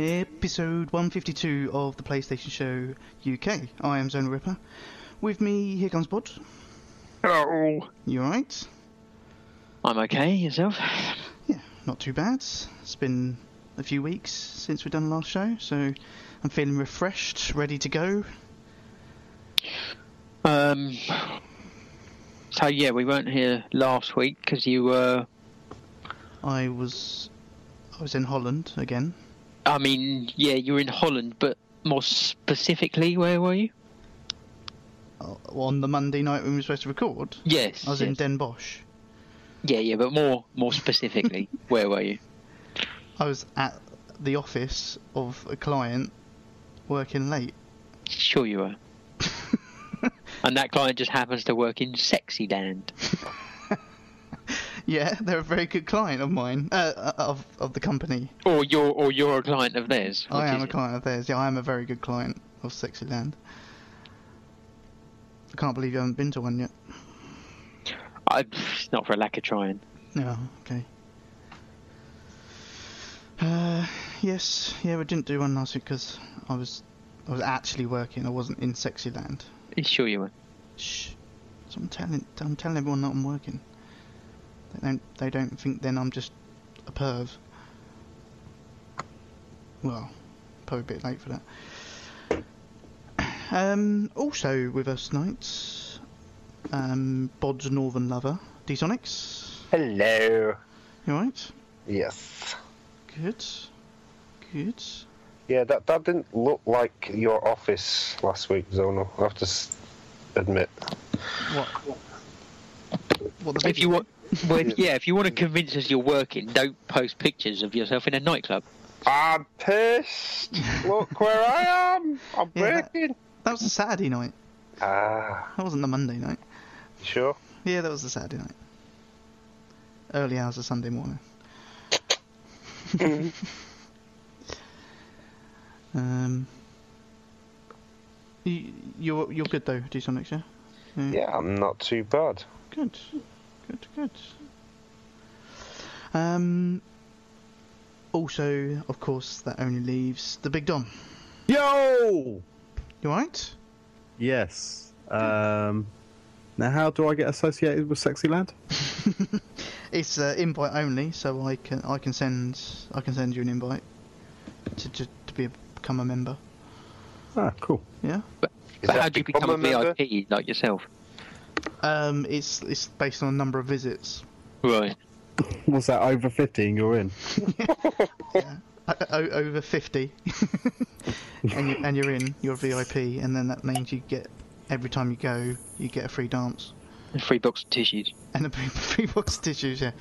Episode 152 of the PlayStation Show UK. I am Zona Ripper. With me, here comes Bod. Hello. You alright? I'm okay. Yourself? Yeah, not too bad. It's been a few weeks since we've done the last show, so I'm feeling refreshed, ready to go. Um. So yeah, we weren't here last week because you were. I was I was in Holland again. I mean, yeah, you were in Holland, but more specifically, where were you? uh, On the Monday night when we were supposed to record, Yes. I was in. Den Bosch. Yeah, yeah, but more, more specifically, where were you? I was at the office of a client working late. Sure, you were. and that client just happens to work in Sexyland. Yeah, they're a very good client of mine, uh, of of the company. Or you're, or you're a client of theirs. I am a it? client of theirs. Yeah, I am a very good client of Sexyland. I can't believe you haven't been to one yet. I, it's not for a lack of trying. No, okay. Uh, yes, yeah, we didn't do one last week because I was, I was actually working. I wasn't in Sexyland. You sure, you were. Shh. So I'm telling, I'm telling everyone that I'm working. They don't, they don't think then I'm just a perv. Well, probably a bit late for that. Um, also with us tonight, um, Bod's Northern Lover, D-Sonics. Hello. You alright? Yes. Good. Good. Yeah, that that didn't look like your office last week, Zono. I have to s- admit. What? What the If you want, well, if, yeah, if you want to convince us you're working, don't post pictures of yourself in a nightclub. I'm pissed. Look where I am. I'm Yeah. working. That was a Saturday night. Ah, That wasn't the Monday night. you sure? Yeah, that was the Saturday night. Early hours of Sunday morning. um, you, you're you're good though, D-Sonics, yeah? Yeah, I'm not too bad. Good, good, good. Um, also, of course, that only leaves the Big Dom. Yo! You alright? Yes. Um, now, how do I get associated with Sexy Sexyland? It's uh, invite only, so I can I can send I can send you an invite to to, to be a, become a member. Ah, cool. Yeah. Is But how do you become a member? VIP like yourself? Um, it's it's based on a number of visits. Right. Was that over 15 you're in? O- o- over fifty, and you, and you're in. You're a VIP, and then that means you get every time you go, you get a free dance Free box of tissues. and a free, free box of tissues. Yeah.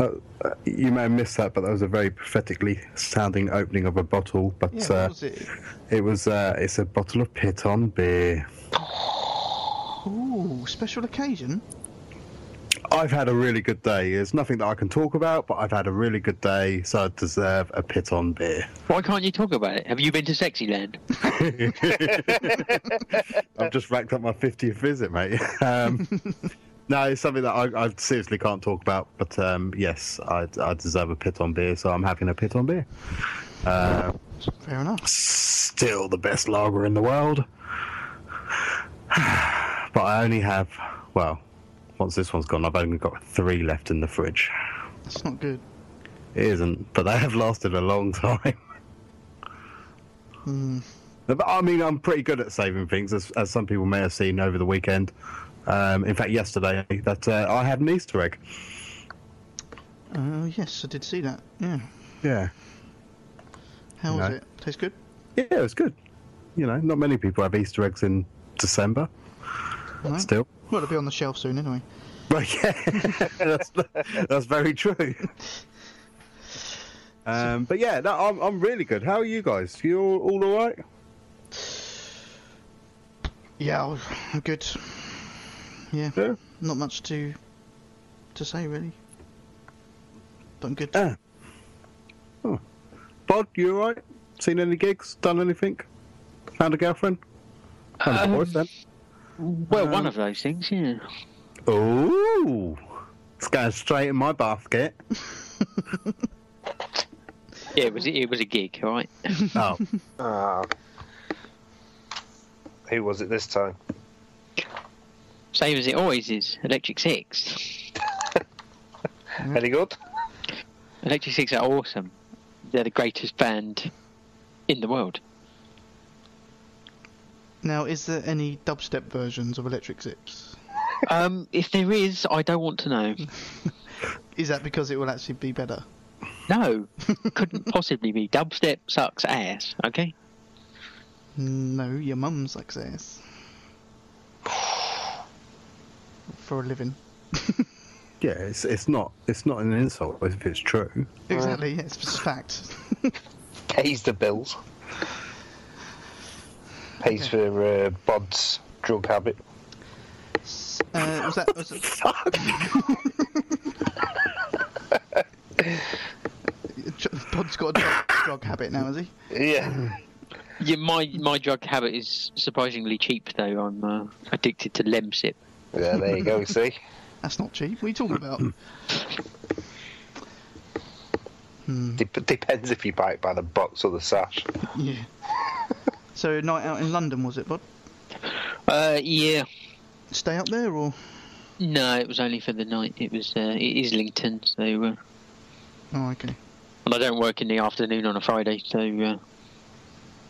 Uh, uh, you may have missed that, but that was a very pathetically sounding opening of a bottle. But Yeah. uh, was it? it was uh, it's a bottle of Piton beer. Ooh, special occasion. I've had a really good day. There's nothing that I can talk about, but I've had a really good day, so I deserve a Piton beer. Why can't you talk about it? Have you been to Sexyland? I've just racked up my 50th visit, mate. Um, no, it's something that I, I seriously can't talk about. But um, yes, I, I deserve a Piton beer, so I'm having a Piton beer. Uh, Fair enough. still the best lager in the world. but I only have, well, once this one's gone, I've only got three left in the fridge. That's not good. It isn't, but they have lasted a long time. Hmm. But I mean, I'm pretty good at saving things, as, as some people may have seen over the weekend. Um, in fact, yesterday, that uh, I had an Easter egg. Uh, yes, I did see that. Yeah. Yeah, How was No. it? Tastes good. yeah, it was good. You know, not many people have Easter eggs in December. No? Still, Well, it'll be on the shelf soon anyway. but yeah, that's, that's very true. Um, but yeah, no, I'm I'm really good. How are you guys? You all, all all right? Yeah, I- I'm good. Yeah, Yeah. not much to to say really. But I'm good. Ah. Oh. Bod, you alright? Seen any gigs? Done anything? Found a girlfriend? Found a Um, boyfriend? Well, one Um, of those things, yeah. Ooh! It's going straight in my basket. Yeah, it was it was a gig, right? Oh, Ah. Who was it this time? Same as it always is. Electric Six. Any good? Electric Six are awesome. They're the greatest band in the world. Now, is there any dubstep versions of Electric Zips? Um, if there is, I don't want to know. Is that because it will actually be better? No, couldn't possibly be. Dubstep sucks ass. Okay. No, your mum sucks ass. For a living. yeah. It's it's not it's not an insult if it's true. Exactly, yeah, it's just fact. Pays the bills. Pays for uh, Bod's drug habit. Uh, was that? Was it... Pod's got a drug, drug habit now, has he? Yeah. Yeah, my my drug habit is surprisingly cheap though. I'm uh, addicted to Lemsip. Yeah, there you go, see? That's not cheap. What are you talking about? hmm, Dep- depends if you buy it by the box or the sash. yeah. So, night out in London, was it, Bod? Uh, yeah. Stay up there, or? No, it was only for the night. It was uh, Islington, so uh, Oh, okay. and I don't work in the afternoon on a Friday, so uh,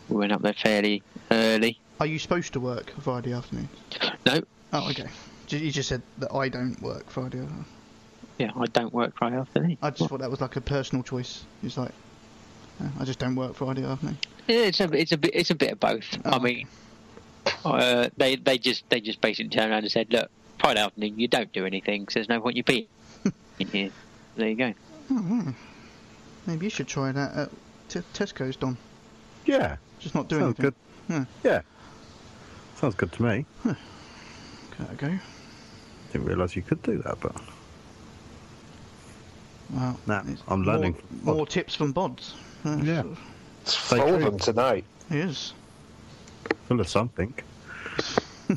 we went up there fairly early. Are you supposed to work Friday afternoon? No, Oh, okay. You just said that I don't work Friday. afternoon. yeah, I don't work Friday afternoon. I just thought that was like a personal choice. It's like, I just don't work Friday afternoon. Yeah, it's a it's a bit it's a bit of both. Oh, I mean, uh, they they just they just basically turned around and said, look, Friday afternoon you don't do anything, so there's no point you being in here. There you go. Oh. Maybe you should try that at T- Tesco's, Don. Yeah, Just not doing sounds anything. good. Yeah. Yeah, sounds good to me. Give that a go. Didn't realise you could do that, but Wow. Nah, I'm learning More, more tips from Bods. Uh, Yeah. It's Stay full of them tonight. It is. full of something.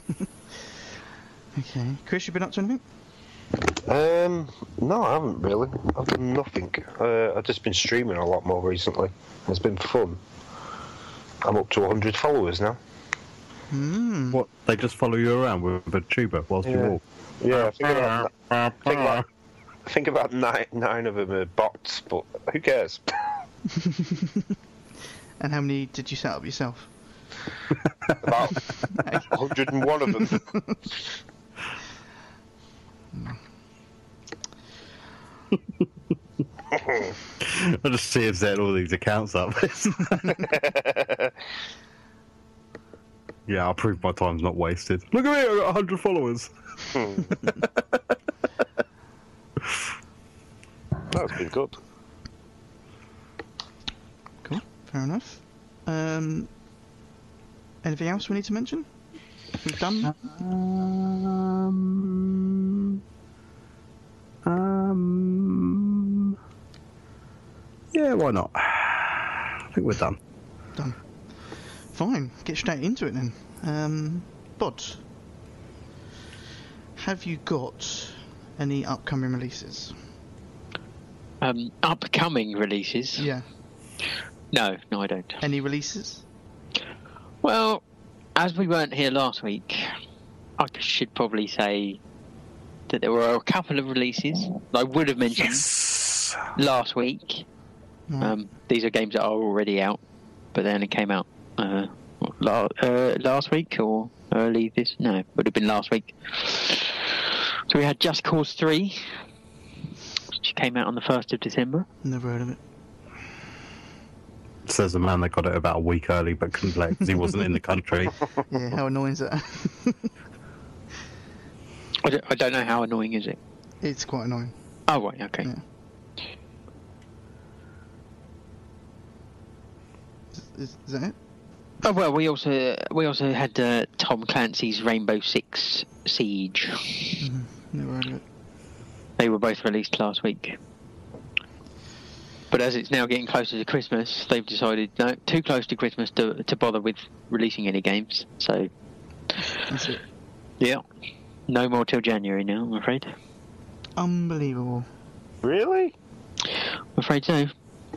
Okay. Chris, you been up to anything? Um, no, I haven't really. I've done nothing. Uh, I've just been streaming a lot more recently. It's been fun. I'm up to 100 followers now. Hmm. What? They just follow you around with a tuba whilst you walk. Yeah, I think about, I think about, I think about nine, nine of them are bots, but who cares? And how many did you set up yourself? About 101 of them. I'll just see him setting all these accounts up. yeah, I'll prove my time's not wasted. Look at me, I've got 100 followers. Hmm. That's been good. Cool. Fair enough. Um. Anything else we need to mention? We've done. Um, um, yeah, why not? I think we're done. Done. Fine. Get straight into it then. Um. Bod. Have you got any upcoming releases? Um, upcoming releases? Yeah. No, no, I don't. Any releases? Well, as we weren't here last week, I should probably say that there were a couple of releases I would have mentioned Yes. last week. Right. Um, these are games that are already out, but they only came out uh, la- uh, last week or early this. No, it would have been last week. So we had Just Cause 3, which came out on the 1st of December. Never heard of it. Says the man that got it about a week early but couldn't play because he wasn't in the country. Yeah. How annoying is that? I don't, I don't know how annoying is it. it's quite annoying. Oh, right, okay. Yeah. Is, is, is that it? Oh well, we also we also had uh, Tom Clancy's Rainbow Six Siege. Never heard of it. They were both released last week. But as it's now getting closer to Christmas, they've decided no, too close to Christmas to to bother with releasing any games. So That's it. yeah, no more till January now. I'm afraid. Unbelievable. Really? I'm afraid so.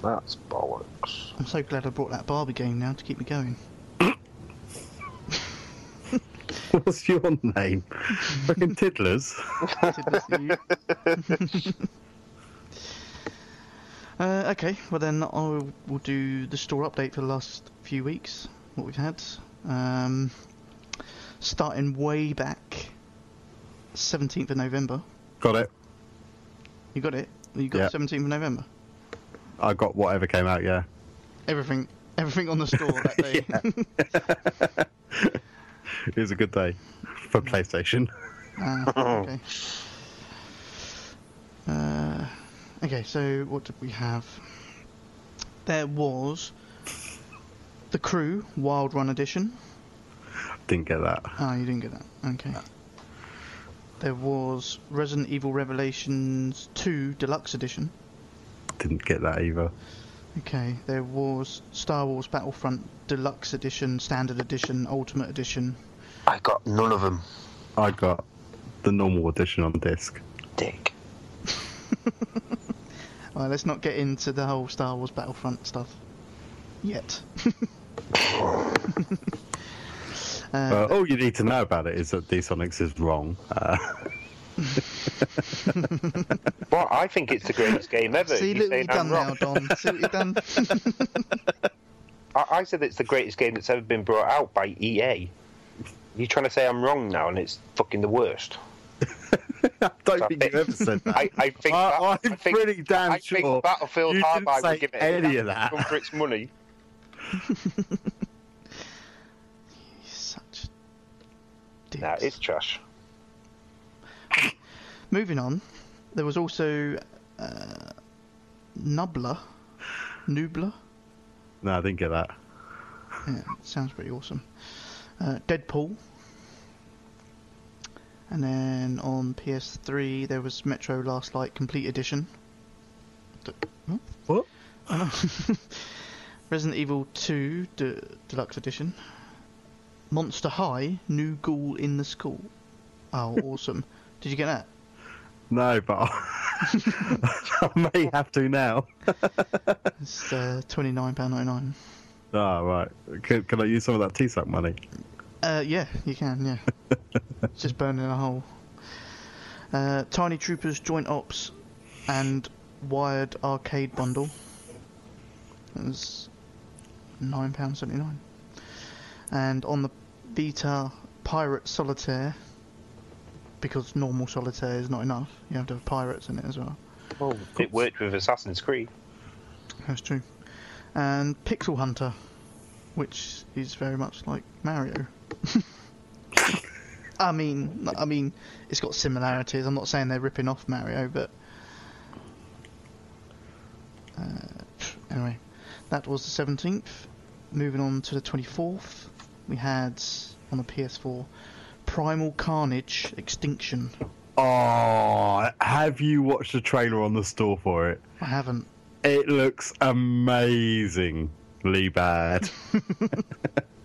That's bollocks. I'm so glad I brought that Barbie game now to keep me going. What's your name? Fucking Tiddlers. Did listen to you. uh, okay, well then I will do the store update for the last few weeks. What we've had, um, starting way back, 17th of November. Got it. You got it. You got Yeah. 17th of November. I got whatever came out. Yeah. Everything, everything on the store that day. It was a good day for PlayStation. Ah, okay. Okay, so what did we have? There was the Crew Wild Run Edition. Didn't get that. Ah, you didn't get that. Okay. There was Resident Evil Revelations 2 Deluxe Edition. Didn't get that either. Okay, there was Star Wars Battlefront Deluxe Edition, Standard Edition, Ultimate Edition. I got none of them. I got the normal edition on disc. Dick. Alright, let's not get into the whole Star Wars Battlefront stuff yet. uh, Uh, all you need to know about it is that D-Sonics is wrong. Uh, Well, I think it's the greatest game ever. see, You look what you've done now. Don. See what you've done? I, I said it's the greatest game that's ever been brought out by EA. You trying to say I'm wrong now, and it's fucking the worst? I don't So think I you ever said that. I, I think. I- that- I'm I think, pretty damn I think sure Battlefield you didn't Hardline say would give it any of that. run for its money. Such dicks. Nah, it's trash. Moving on, there was also uh, Nubla. Nubla? No, I didn't get that. Yeah, sounds pretty awesome. Uh, Deadpool. And then on PS3 there was Metro Last Light Complete Edition. Huh? What? Resident Evil 2 De- Deluxe Edition. Monster High New Ghoul in the School. Oh, awesome. Did you get that? No, but I may have to now. It's uh, £29.99. Oh, right. Can, can I use some of that T-Sack money? Uh, yeah, you can, yeah. it's just burning a hole. Uh, Tiny Troopers Joint Ops and Wired Arcade Bundle. That was £9.79. And on the beta, Pirate Solitaire, because normal solitaire is not enough, you have to have pirates in it as well. Oh, it worked with Assassin's Creed. That's true. And Pixel Hunter, which is very much like Mario. I mean, I mean, it's got similarities. I'm not saying they're ripping off Mario, but uh, anyway, that was the 17th. Moving on to the 24th, we had on the PS4 Primal Carnage Extinction. Oh, have you watched the trailer on the store for it? I haven't. It looks amazingly bad.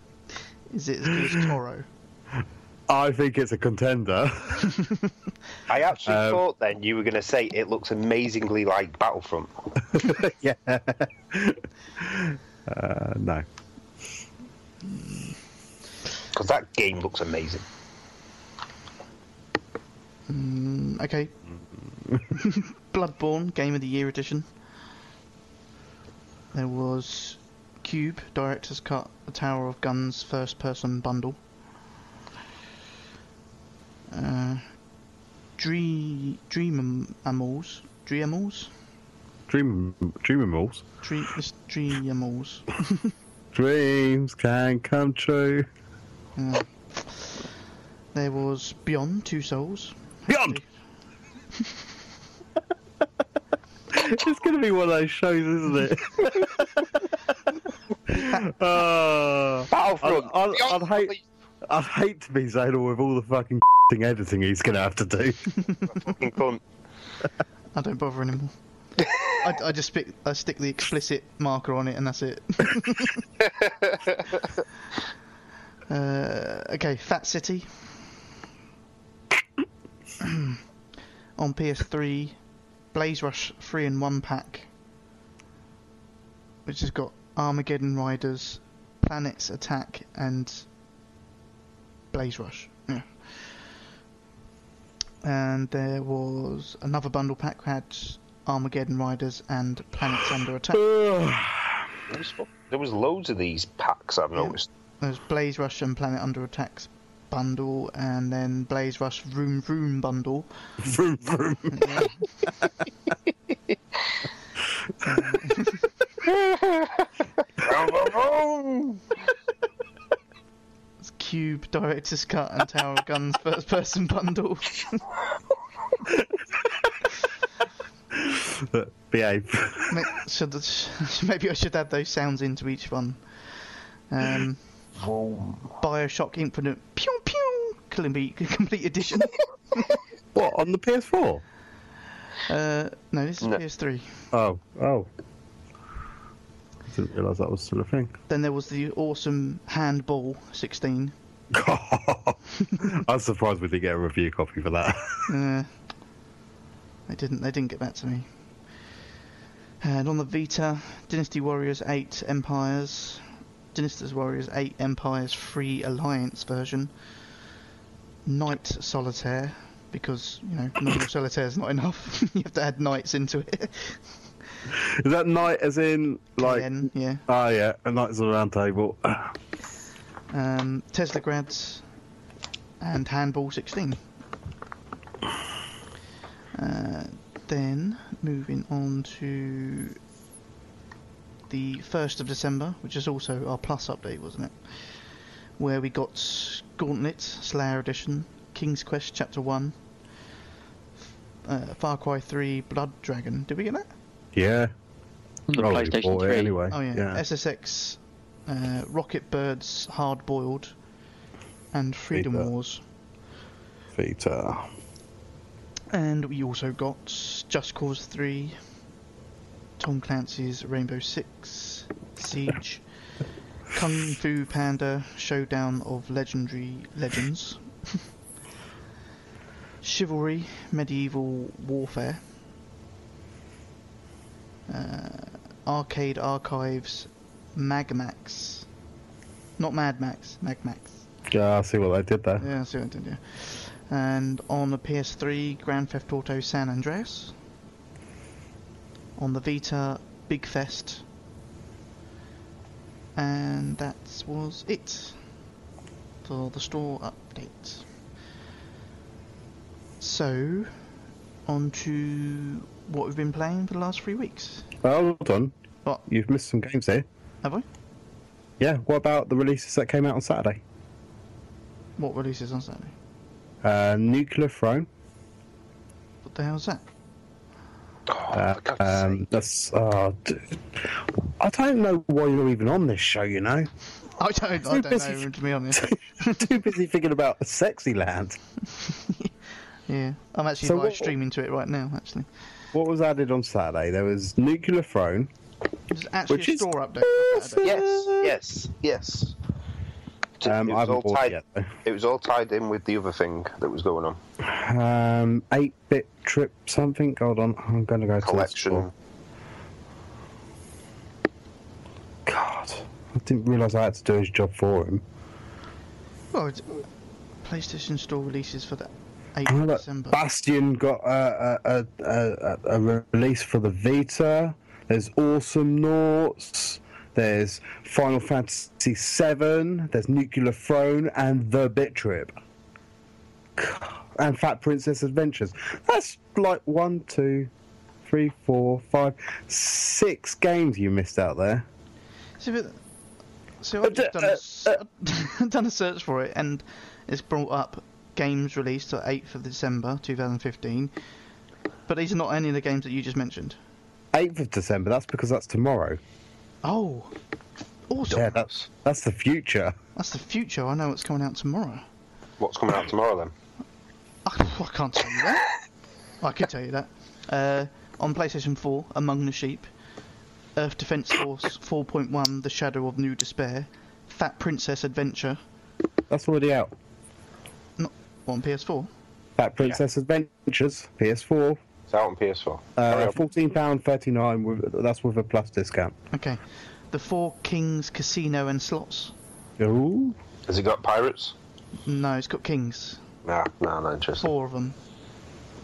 Is it as good as Toro? I think it's a contender. I actually Um, thought then you were going to say it looks amazingly like Battlefront. yeah. Uh, no. Because that game looks amazing. Mm, okay. Bloodborne Game of the Year edition. There was Cube Director's Cut, The Tower of Guns First Person Bundle. Uh, Dream Dream Amals Dreamals Dream, dreaming malls. Dream it's Dreams can come true. Uh, there was Beyond Two Souls. Beyond! it's going to be one of those shows, isn't it? uh, Battlefront. I'd, I'd, I'd hate, I'd hate to be Zonal with all the fucking editing he's going to have to do. Fucking cunt. I don't bother anymore. I, I just stick, I stick the explicit marker on it and that's it. uh, okay, Fat City. on PS3, Blaze Rush 3 in 1 pack. Which has got Armageddon Riders, Planets Attack, and Blaze Rush. Yeah. And there was another bundle pack had Armageddon Riders and Planets Under Attack. There was, loads of these packs I've noticed. There's Blaze Rush and Planet Under Attack's bundle, and then Blaze Rush Vroom Vroom bundle. vroom, vroom. Vroom, vroom, vroom. It's Cube Director's Cut and Tower of Guns First Person bundle. Behave. Ma- maybe I should add those sounds into each one. Um, Vroom. Bioshock Infinite Pew Pew Complete, complete Edition. What, on the PS4? Uh, no, this is No. PS3. Oh, oh. I didn't realise that was still a thing. Then there was the awesome Handball 16. I'm surprised we didn't get a review copy for that. Uh, they didn't. They didn't get back to me. And on the Vita, Dynasty Warriors 8 Empires, Dynasty Warriors 8 Empires Free Alliance version, Knight Solitaire, because you know normal solitaire is not enough. you have to add knights into it. Is that knight as in, like. Yeah. Oh, yeah, a Knights the Round Table. Um, Tesla Grads and Handball 16. Uh, then moving on to the 1st of December, which is also our Plus update, wasn't it? Where we got Gauntlet, Slayer Edition, King's Quest Chapter 1, uh, Far Cry 3, Blood Dragon. Did we get that? Yeah. The Oh, PlayStation 3. Anyway. Oh, yeah. SSX, uh, Rocket Birds Hard Boiled, and Freedom Vita. Wars. Vita. And we also got Just Cause 3, Tom Clancy's Rainbow Six, Siege, Kung Fu Panda Showdown of Legendary Legends, Chivalry Medieval Warfare, uh, Arcade Archives Magmax, not Mad Max, Magmax. Yeah, I see what they did there. Yeah, I see what I did, yeah. And on the PS3, Grand Theft Auto San Andreas. On the Vita, Big Fest. And that was it for the store update. So, on to what we've been playing for the last three weeks. Well, hold on. What? You've missed some games here. Have we? Yeah, what about the releases that came out on Saturday? What releases on Saturday? Uh, Nuclear Throne. What the hell's that? Oh, Uh, um, that's. D- I don't know why you're even on this show, you know? I don't, I Too don't busy know, to be honest. Too busy thinking about Sexy Land. Yeah, I'm actually So live what- streaming to it right now, actually. What was added on Saturday? There was Nuclear Throne. There's actually Which a is store update. on Yes, yes, yes. Um, it, I was all tied, it yet, it was all tied in with the other thing that was going on. Um, 8 bit trip something. Hold on, I'm going to go to Collection. God, I didn't realise I had to do his job for him. Well, it's, PlayStation Store releases for the 8th Oh, of look, December. Bastion got a, a, a, a, a release for the Vita. There's Awesomenauts. There's Final Fantasy VII. There's Nuclear Throne and The Bit Trip. And Fat Princess Adventures. That's like one, two, three, four, five, six games you missed out there. So, but, so Uh, I've done a, uh, done a search for it, and it's brought up games released on 8th of December 2015. But these are not any of the games that you just mentioned. 8th of December. That's because that's tomorrow. Oh, awesome. Yeah, that's that's the future. That's the future. I know what's coming out tomorrow. What's coming out tomorrow then? I, I can't tell you that. I could tell you that. Uh, on PlayStation 4, Among the Sheep, Earth Defense Force 4.1, The Shadow of New Despair, Fat Princess Adventure, That's already out. Not on PS4. Fat Princess Adventures, PS4, It's out on PS4. Uh, fourteen pound thirty nine. With that's with a plus discount. Okay. The Four Kings Casino and Slots. Ooh, Has it got pirates? No, it's got kings. Nah, nah, not interested. Four of them.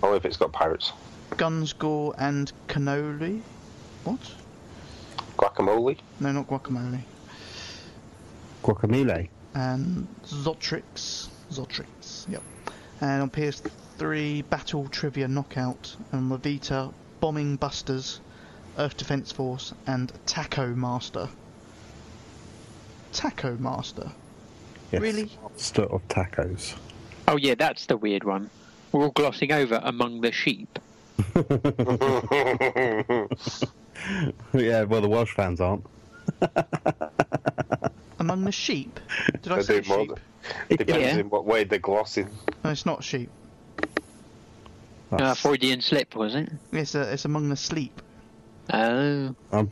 Only if it's got pirates. Guns, Gore, and Cannoli. What? Guacamole? No, not guacamole. guacamole. and Zotrix. Zotrix, yep. And on PS3, Battle Trivia Knockout, and on the Vita, Bombing Busters, Earth Defense Force, and Taco Master. Taco Master. Yes. Really? Master of tacos. Oh yeah, that's the weird one. We're all glossing over among the sheep. yeah, well, the Welsh fans aren't. Among the sheep? Did I They say do more sheep? than- Depends Yeah. in what way they're glossing. No, it's not sheep. Uh, Freudian slip, was it? It's, uh, it's among the sleep. Oh, I'm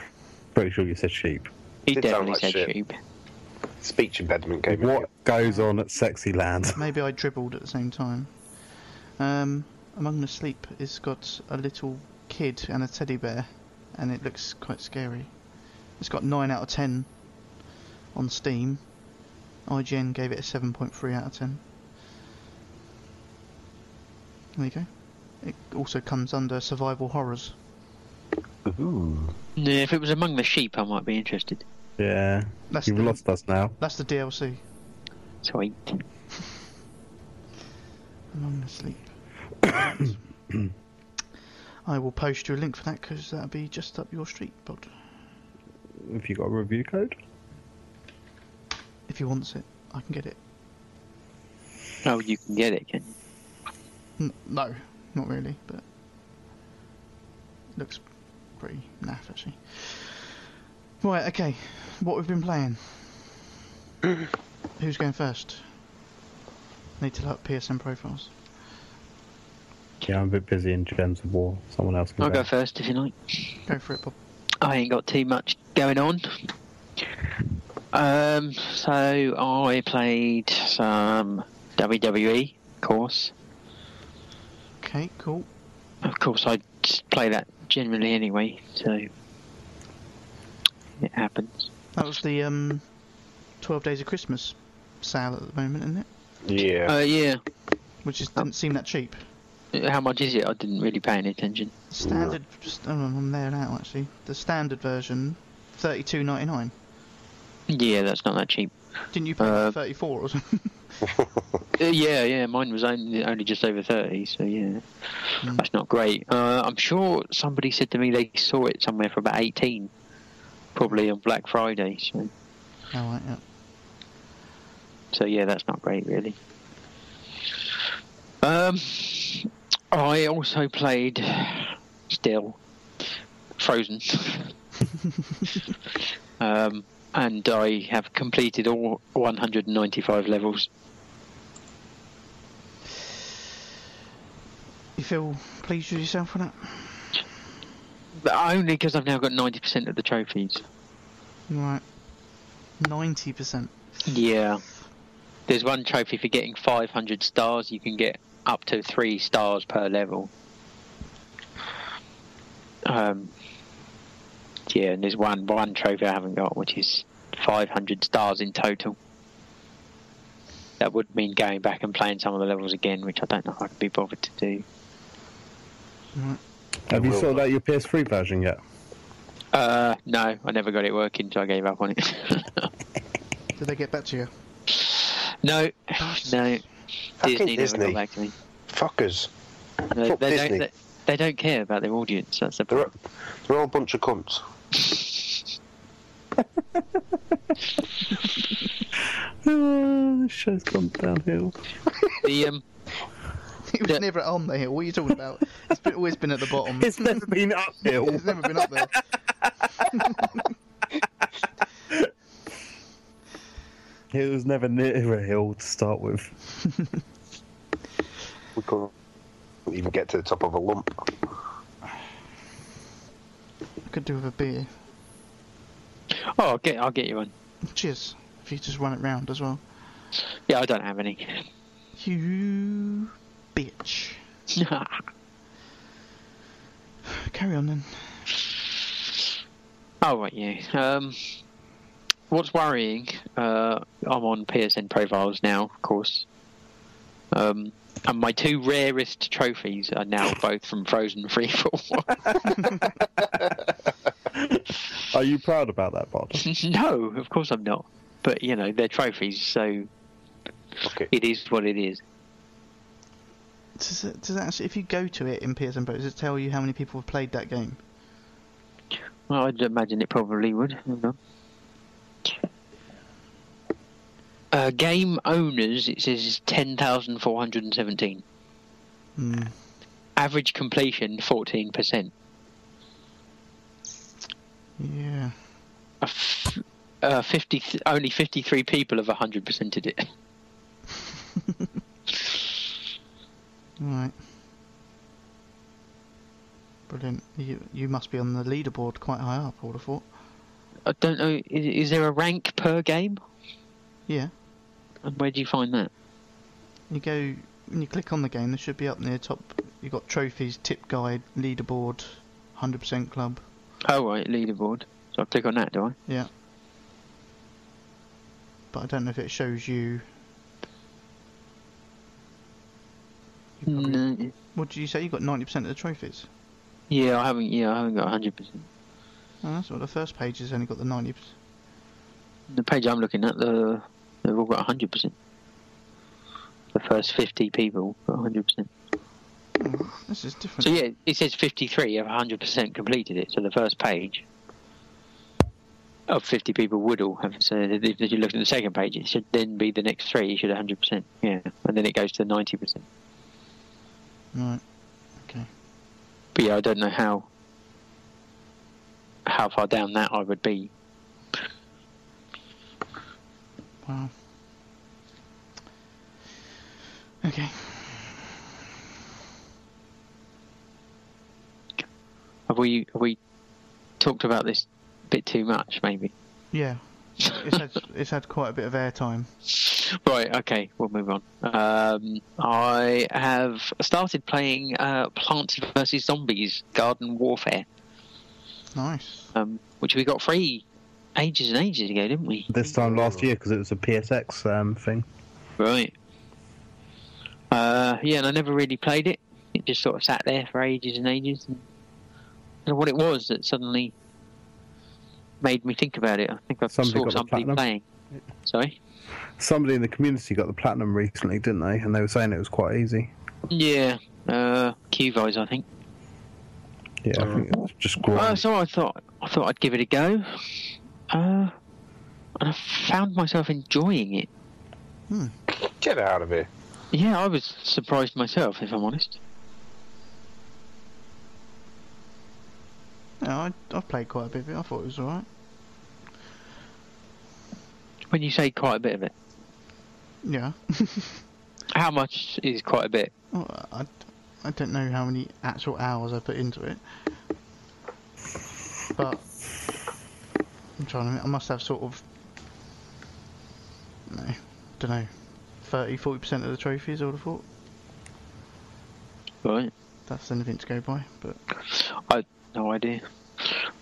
pretty sure you said sheep. he Did sound definitely like said shit. sheep. Speech impediment came in. What goes on at Sexy Land? Maybe I dribbled at the same time. Um, among the sleep, it's got a little kid and a teddy bear, and it looks quite scary. It's got 9 out of 10 on Steam. IGN gave it a 7.3 out of 10. There you go. It also comes under survival horrors. Ooh. Yeah, if it was among the sheep, I might be interested. Yeah, That's you've the, lost us now. That's the DLC. Sweet. Among the sleep. I will post you a link for that because that'll be just up your street, bud. Have you got a review code? If he wants it, I can get it. Oh, you can get it, can you? N- no, not really, but it looks pretty naff actually. Right, okay. What we've been playing. Who's going first? Need to look up PSN profiles. Yeah, I'm a bit busy in Gems of War. Someone else can I'll go. go first if you like. Go for it, Bob. I ain't got too much going on. Um, so I played some WWE, of course. Okay, cool. Of course, I just play that generally anyway, so it happens. That was the um, 12 Days of Christmas sale at the moment, isn't it? Yeah. Uh, yeah. Which is, didn't seem that cheap. How much is it? I didn't really pay any attention. Standard, just oh, I'm there now actually. The standard version, 32.99. Yeah, that's not that cheap. Didn't you pay Uh, 34 or something? Uh, yeah, yeah, mine was only only just over thirty, so yeah, Mm. that's not great. Uh, I'm sure somebody said to me they saw it somewhere for about eighteen, probably on Black Friday. So, oh, right, yeah. so yeah, that's not great, really. Um, I also played still Frozen, um, and I have completed all 195 levels. You feel pleased with yourself for that? But only because I've now got 90% of the trophies. Right. 90%. Yeah. There's one trophy for getting 500 stars. You can get up to three stars per level. Um, yeah, and there's one one trophy I haven't got, which is 500 stars in total. That would mean going back and playing some of the levels again, which I don't know if I could be bothered to do. Right. Have you will, sorted out your PS3 version yet? Uh, no, I never got it working, so I gave up on it. Did they get back to you? no, no. Fucking Disney, never Disney. got back to me. Fuckers. They, Fuck they Disney. don't. They, they don't care about their audience. That's the They're, problem. they're all a bunch of cunts. Oh, this show's gone downhill. The um, it was never on the hill. What are you talking about? It's been, always been at the bottom. It's never been uphill. It's never been up there. It was never near a hill to start with. We couldn't even get to the top of a lump. I could do with a beer. Oh, I'll get I'll get you one. Cheers. If you just run it round as well. Yeah, I don't have any. You bitch. Carry on then. Oh right, yeah. Um, what's worrying? Uh, I'm on PSN profiles now, of course. Um, and my two rarest trophies are now both from Frozen Freefall. Are you proud about that, Bob? no, of course I'm not. But you know, they're trophies, so Okay. it is what it is. Does it, does it actually, if you go to it in PSN Pro, does it tell you how many people have played that game? Well, I'd imagine it probably would. Hold on. Uh, game owners, it says ten thousand four hundred and seventeen. Hmm. Average completion fourteen percent. Yeah. Uh, fifty th- only fifty three people have hundred percented it. Right. Brilliant. You you must be on the leaderboard quite high up. I would have thought. I don't know. Is, is there a rank per game? Yeah. And where do you find that? You go when you click on the game. There should be up near top. You have got trophies, tip guide, leaderboard, hundred percent club. Oh right, leaderboard. So I click on that, do I? Yeah. But I don't know if it shows you. you probably- No. What did you say? You got ninety percent of the trophies. Yeah, I haven't. Yeah, I haven't got hundred percent. Oh, that's what the first page has only got the ninety percent. The page I'm looking at, the they've all got hundred percent. The first fifty people got hundred percent. Oh, this is different. So yeah, it says fifty-three have hundred percent completed it. So the first page of fifty people would all have. So if you look at the second page, it should then be the next three should hundred percent. Yeah, and then it goes to ninety percent. Right. Okay. But yeah, I don't know how how far down that I would be. Wow. Okay. Have we have we talked about this a bit too much? Maybe. Yeah. It's had it's had quite a bit of airtime. Right, okay, we'll move on. Um, I have started playing uh, Plants vs Zombies Garden Warfare, Nice. um, which we got free ages and ages ago, didn't we? This time last year because it was a PSX um, thing. Right. Uh, yeah, and I never really played it. It just sort of sat there for ages and ages. And I don't know what it was that suddenly made me think about it. I think I Somebody saw got the somebody platinum? playing. Sorry? Somebody in the community got the platinum recently, didn't they? And they were saying it was quite easy. Yeah, uh, Q-Vise, I think. Yeah, I think it's just Uh, so I thought I thought I'd give it a go, uh, and I found myself enjoying it. Hmm. Get out of here. Yeah, I was surprised myself, if I'm honest. Yeah, I I've played quite a bit of it. I thought it was alright. When you say quite a bit of it, Yeah. how much is quite a bit? Well, I, I don't know how many actual hours I put into it. But I'm trying to. I must have sort of. No, don't know. 30, 40 percent of the trophies. I would have thought. Right, That's anything to go by. But I no idea.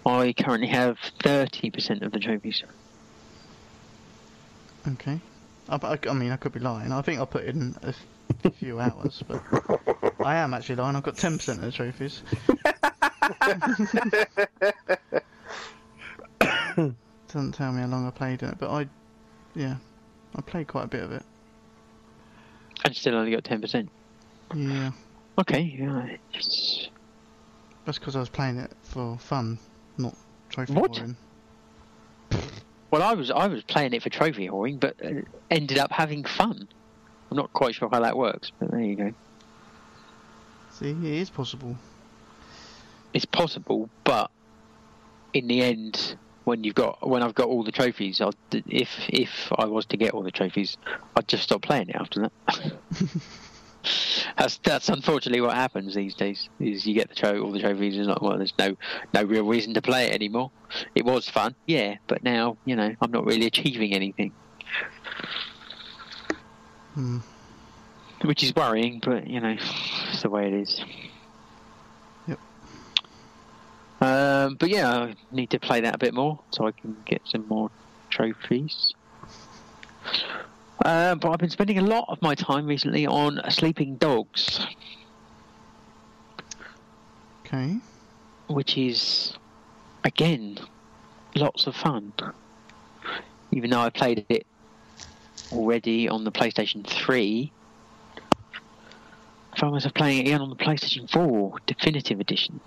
I currently have thirty percent of the trophies. okay. I, I, I mean, I could be lying. I think I put in a few hours, but I am actually lying. I've got ten percent of the trophies. Doesn't tell me how long I played it, but I, yeah, I played quite a bit of it. And still only got ten percent. Yeah, Okay, yeah, it's, that's because I was playing it for fun, not trophy What? whoring. well, I was I was playing it for trophy whoring, but uh, ended up having fun. I'm not quite sure how that works, but there you go. See, it is possible. It's possible, but in the end, when you've got when I've got all the trophies, I'll, if if I was to get all the trophies, I'd just stop playing it after that. that's that's unfortunately what happens these days. Is you get the tro- all the trophies, and like, well, there's no no real reason to play it anymore. It was fun, yeah, but now you know I'm not really achieving anything, Hmm. which is worrying. But you know, it's the way it is. Yep. Um, but yeah, I need to play that a bit more so I can get some more trophies. Uh, but I've been spending a lot of my time recently on Sleeping Dogs, Okay. which is again lots of fun. Even though I played it already on the PlayStation 3, I found myself playing it again on the PlayStation 4 Definitive Edition.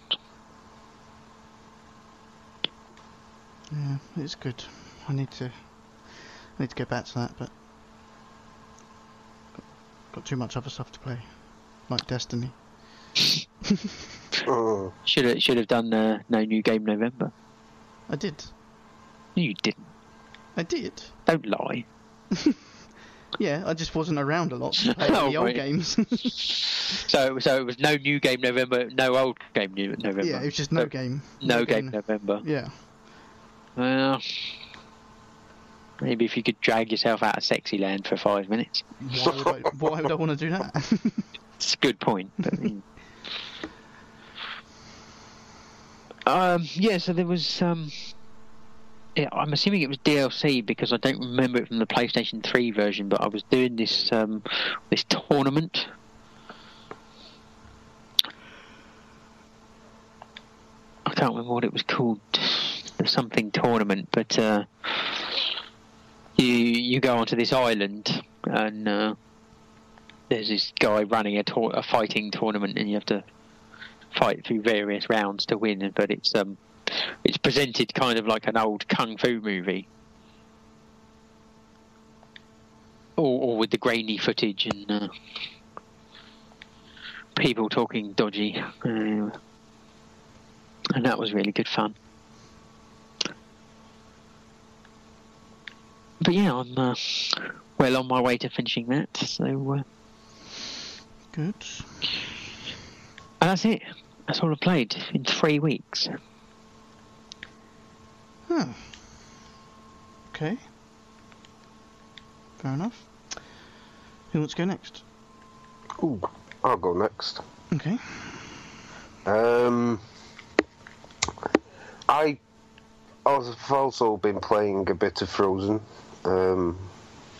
Yeah, it's good. I need to. I need to get back to that, but got, got too much other stuff to play, like Destiny. Oh, Should have should have done uh, no new game November. I did. No, You didn't. I did. Don't lie. Yeah, I just wasn't around a lot to play Oh, the old right. games. So so it was no new game November, no old game new November. yeah, it was just no So, game. no game November. Yeah. Well, maybe if you could drag yourself out of Sexy Land for five minutes. Why would I, why would I want to do that? It's a good point. But, um, yeah, so there was. Um, yeah, I'm assuming it was DLC because I don't remember it from the PlayStation 3 version. But I was doing this um, this tournament. I can't remember what it was called. The something tournament, but uh, you go onto this island and. Uh, there's this guy running a, tour- a fighting tournament, and you have to fight through various rounds to win. But it's um, it's presented kind of like an old kung fu movie, or, all with the grainy footage and uh, people talking dodgy, uh, and that was really good fun. But yeah, I'm uh, well on my way to finishing that. So. Uh, Good. And that's it. That's all I played in three weeks. Huh. Okay. Fair enough. Who wants to go next? ooh, I'll go next. Okay. Um, I I've also been playing a bit of Frozen. Um,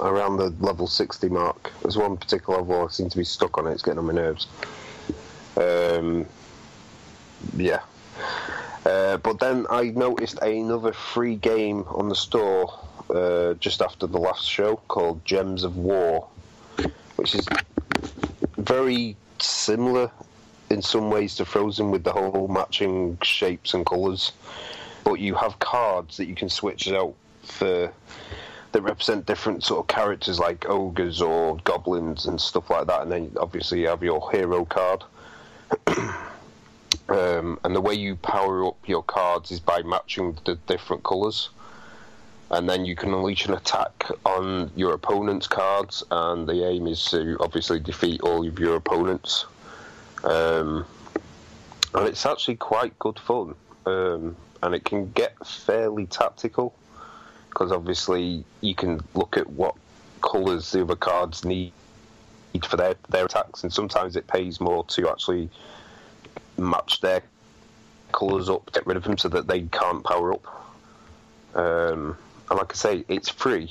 around the level 60 mark. There's one particular level I seem to be stuck on it. It's getting on my nerves. Um, yeah. Uh, but then I noticed another free game on the store uh, just after the last show called Gems of War, which is very similar in some ways to Frozen with the whole matching shapes and colours. But you have cards that you can switch out for that represent different sort of characters like ogres or goblins and stuff like that. And then obviously you have your hero card. um, and the way you power up your cards is by matching the different colours. And then you can unleash an attack on your opponent's cards, and the aim is to obviously defeat all of your opponents. Um, and it's actually quite good fun, um, and it can get fairly tactical because obviously you can look at what colours the other cards need for their their attacks, and sometimes it pays more to actually match their colours up, get rid of them so that they can't power up. Um, and like I say, it's free.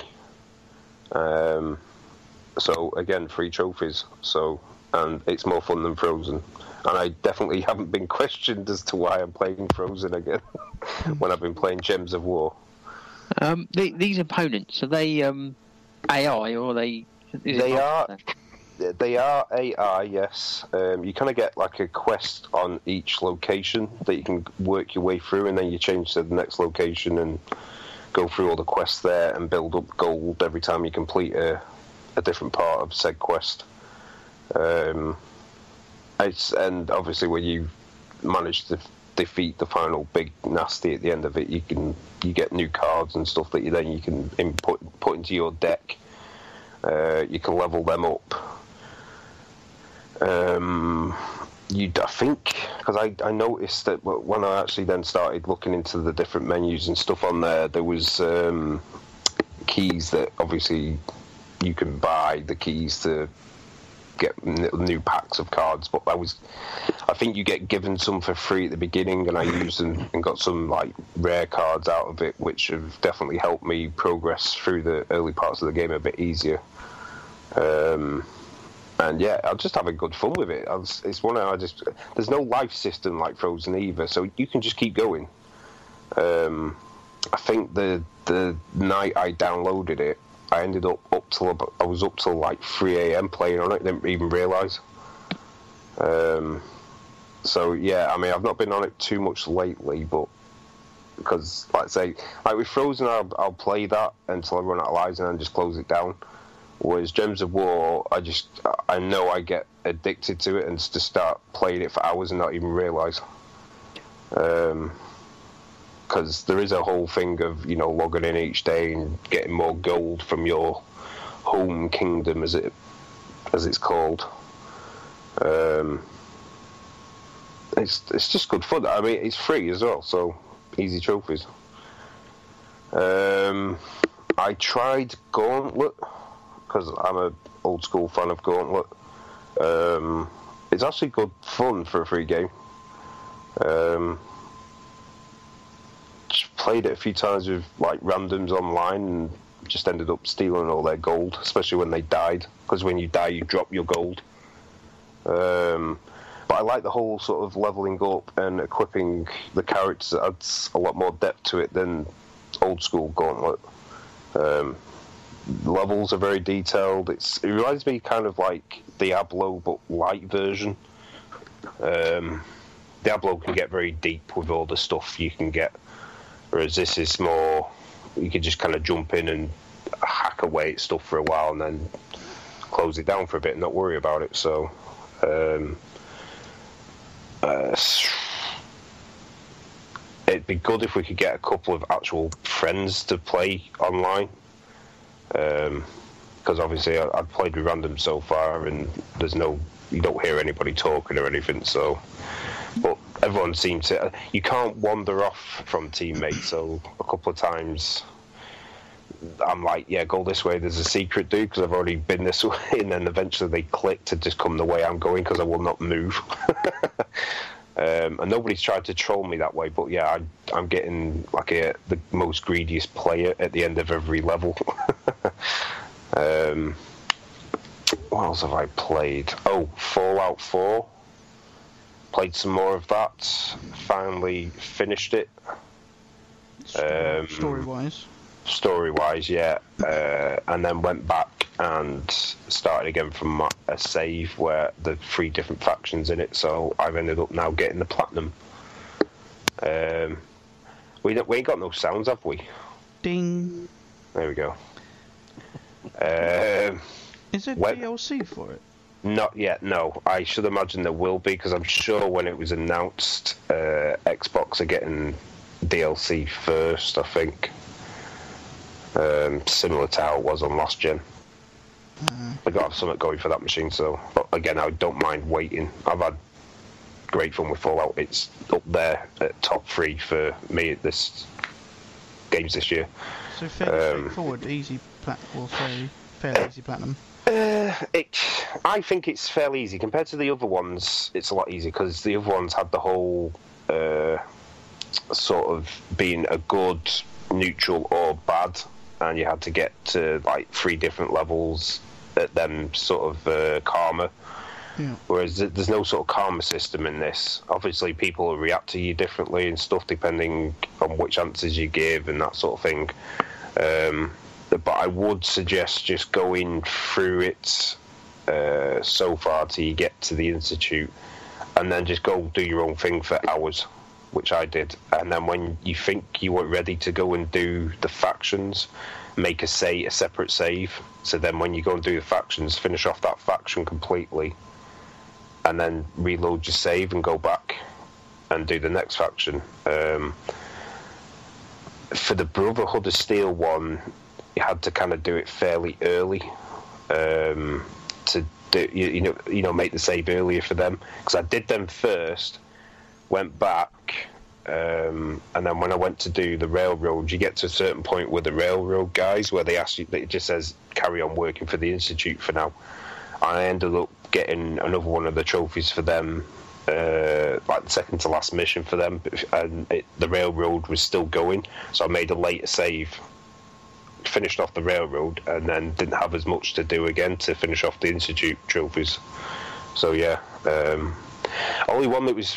Um, so again, free trophies. So and it's more fun than Frozen. And I definitely haven't been questioned as to why I'm playing Frozen again when I've been playing Gems of War. Um, the, these opponents are they um, AI or are they? They are- They are AI, yes. Um, you kind of get like a quest on each location that you can work your way through, and then you change to the next location and go through all the quests there and build up gold every time you complete a, a different part of said quest. Um, it's and obviously when you manage to defeat the final big nasty at the end of it, you can you get new cards and stuff that you then you can input put into your deck. Uh, you can level them up. Um, you, I think, because I, I noticed that when I actually then started looking into the different menus and stuff on there, there was um, keys that obviously you can buy the keys to get new packs of cards. But I was, I think you get given some for free at the beginning, and I used them and got some like rare cards out of it, which have definitely helped me progress through the early parts of the game a bit easier. Um, and yeah, I'm just having good fun with it. Was, it's one I just there's no life system like Frozen either, so you can just keep going. Um, I think the the night I downloaded it, I ended up till about, I was up till like 3 a.m. playing on it. Didn't even realise. Um, so yeah, I mean I've not been on it too much lately, but because like I say, like with Frozen, I'll, I'll play that until I run out of lives and then just close it down. Whereas Gems of War, I just I know I get addicted to it and just start playing it for hours and not even realise. Because there is a whole thing of you know logging in each day and getting more gold from your home kingdom, as it as it's called. Um, it's it's just good fun. I mean, it's free as well, so easy trophies. Um, I tried Gauntlet because I'm a old school fan of Gauntlet. Um, it's actually good fun for a free game. Um, played it a few times with like randoms online and just ended up stealing all their gold, especially when they died. Because when you die, you drop your gold. Um, but I like the whole sort of leveling up and equipping the characters. It adds a lot more depth to it than old school Gauntlet. Um, levels are very detailed. It's it reminds me kind of like Diablo but light version. Um, Diablo can get very deep with all the stuff you can get, whereas this is more you can just kind of jump in and hack away at stuff for a while and then close it down for a bit and not worry about it. So. Um, uh, it'd be good if we could get a couple of actual friends to play online because obviously I, I've played with random so far, and there's no you don't hear anybody talking or anything. So, but everyone seems to you can't wander off from teammates. So a couple of times. I'm like, yeah, go this way. There's a secret, dude, because I've already been this way. And then eventually they click to just come the way I'm going because I will not move. um, and nobody's tried to troll me that way. But yeah, I, I'm getting like a, the most greediest player at the end of every level. um, what else have I played? Oh, Fallout 4. Played some more of that. Finally finished it. Um, Story wise. story wise, yeah, uh, and then went back and started again from my- a save where the three different factions in it. So I've ended up now getting the platinum. Um, we we ain't got no sounds, have we? Ding. There we go. Um, Is there When- DLC for it? Not yet, no. I should imagine there will be because I'm sure when it was announced, uh, Xbox are getting DLC first. I think, um, similar to how it was on last gen. I got to have something going for that machine. So, but again, I don't mind waiting. I've had great fun with Fallout. It's up there at top three for me at this games this year. So fairly Um, straightforward, easy plat or fairly fairly easy platinum. Uh, it, I think it's fairly easy compared to the other ones. It's a lot easier because the other ones had the whole uh, sort of being a good, neutral, or bad, and you had to get to like three different levels at them sort of uh, karma. Yeah. Whereas there's no sort of karma system in this. Obviously, people will react to you differently and stuff depending on which answers you give and that sort of thing. Um, but I would suggest just going through it uh, so far till you get to the institute, and then just go do your own thing for hours, which I did. And then when you think you were ready to go and do the factions, make a say a separate save. So then when you go and do the factions, finish off that faction completely, and then reload your save and go back and do the next faction. Um, for the Brotherhood of Steel one, you had to kind of do it fairly early um, to do you, you know you know make the save earlier for them because I did them first, went back, um, and then when I went to do the railroad, you get to a certain point with the railroad guys where they ask you, it just says carry on working for the institute for now. I ended up getting another one of the trophies for them, uh, like the second to last mission for them, and it, the railroad was still going, so I made a later save. Finished off the railroad and then didn't have as much to do again to finish off the institute trophies. So yeah, um, only one that was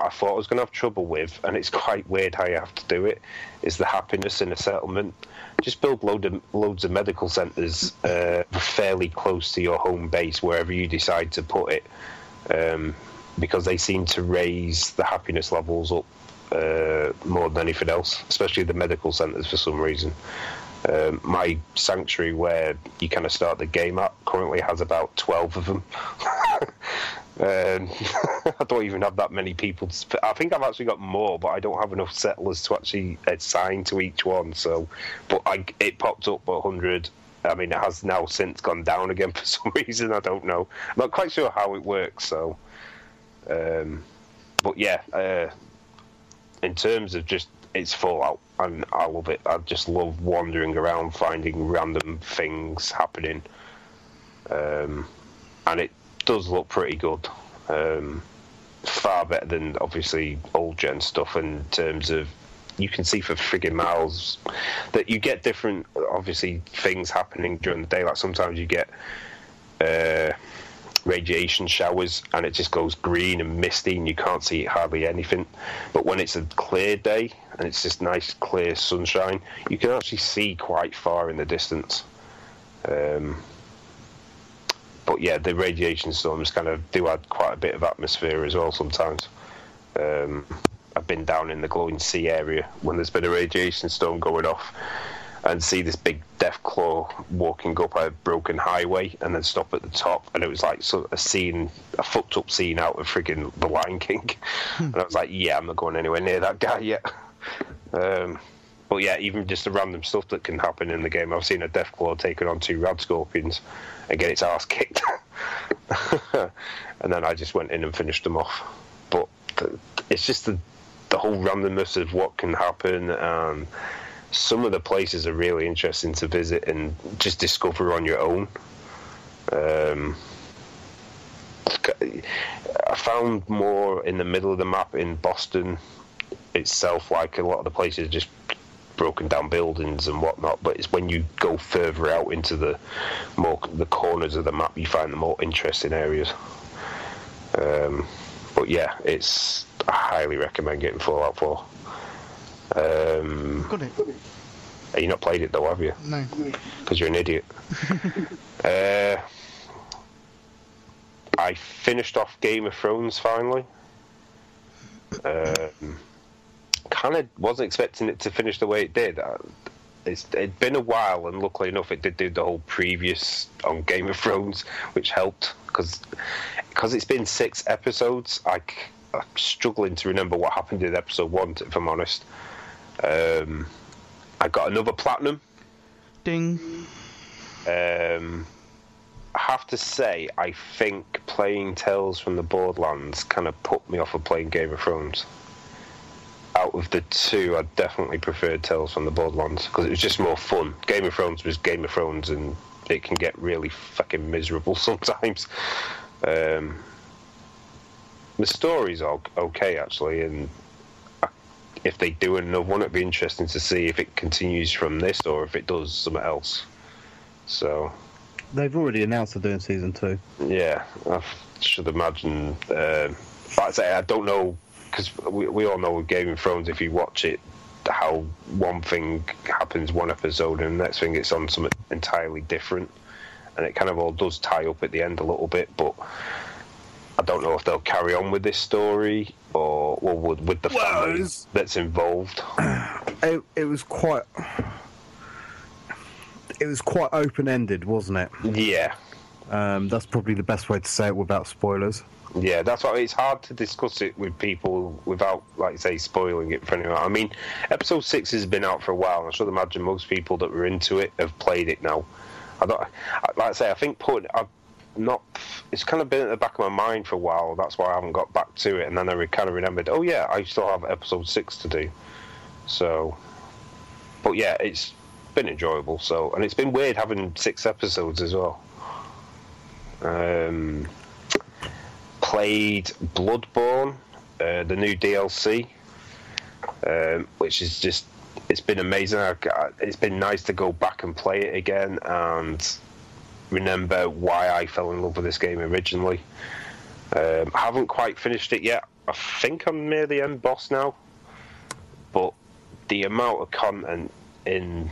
I thought I was going to have trouble with, and it's quite weird how you have to do it, is the happiness in a settlement. Just build load of, loads of medical centres uh, fairly close to your home base, wherever you decide to put it, um, because they seem to raise the happiness levels up uh, more than anything else, especially the medical centres for some reason. Um, my sanctuary, where you kind of start the game up, currently has about 12 of them. Um, I don't even have that many people. To, I think I've actually got more, but I don't have enough settlers to actually assign to each one. So, but I, it popped up 100. I mean, it has now since gone down again for some reason. I don't know. I'm not quite sure how it works. So, um, but yeah, uh, in terms of just it's Fallout, and I love it. I just love wandering around, finding random things happening, um, and it does look pretty good. Um, far better than obviously old gen stuff in terms of you can see for frigging miles that you get different obviously things happening during the day. Like sometimes you get uh, radiation showers and it just goes green and misty and you can't see hardly anything. But when it's a clear day and it's just nice clear sunshine, you can actually see quite far in the distance. Um, but yeah, the radiation storms kind of do add quite a bit of atmosphere as well sometimes. Um, I've been down in the glowing sea area when there's been a radiation storm going off and see this big death claw walking up a broken highway and then stop at the top. And it was like sort of a scene a fucked up scene out of friggin' the lion king. And i was like yeah i'm not going anywhere near that guy yet. Um, but yeah even just the random stuff that can happen in the game. I've seen a death claw taken on two rad scorpions and get its ass kicked. And then i just went in and finished them off. But the, it's just the the whole randomness of what can happen and some of the places are really interesting to visit and just discover on your own. Um, I found more in the middle of the map in Boston itself, like a lot of the places just broken down buildings and whatnot. But it's when you go further out into the more the corners of the map, you find the more interesting areas. Um, but yeah, it's I highly recommend getting Fallout 4. Um, Got it. you not played it though, have you? No. Because you're an idiot. uh, I finished off Game of Thrones finally. Um, kind of wasn't expecting it to finish the way it did. Uh, It's, it'd been a while, and luckily enough, it did do the whole previous on Game of Thrones, which helped because because it's been six episodes. I'm struggling to remember what happened in episode one, if I'm honest. Um, I got another platinum. Ding. Um, I have to say, I think playing Tales from the Borderlands kind of put me off of playing Game of Thrones. Out of the two, I definitely preferred Tales from the Borderlands because it was just more fun. Game of Thrones was Game of Thrones, and it can get really fucking miserable sometimes. Um, the story's okay actually, and if they do another one, it'd be interesting to see if it continues from this or if it does something else. So They've already announced they're doing season two. yeah, I should imagine. Um, like I say, I don't know because we, we all know with Game of Thrones, if you watch it, how one thing happens one episode and the next thing it's on something entirely different, and it kind of all does tie up at the end a little bit. But I don't know if they'll carry on with this story or well, with, with the Well, family it's- that's involved. It, it was quite. It was quite open ended, wasn't it? Yeah, Um, that's probably the best way to say it without spoilers. Yeah, that's why it's hard to discuss it with people without, like you say, spoiling it for anyone. I mean, episode six has been out for a while, and I should imagine most people that were into it have played it now. I don't, like I say, I think putting, I've not, it's kind of been at the back of my mind for a while. That's why I haven't got back to it, and then I re- kind of remembered, oh yeah, I still have episode six to do. So, but yeah, it's been enjoyable. So, and it's been weird having six episodes as well. Um, played Bloodborne, uh, the new DLC, um, which is just it's been amazing. I, it's been nice to go back and play it again and remember why I fell in love with this game originally. Um, I haven't quite finished it yet. I think I'm near the end boss now, but the amount of content in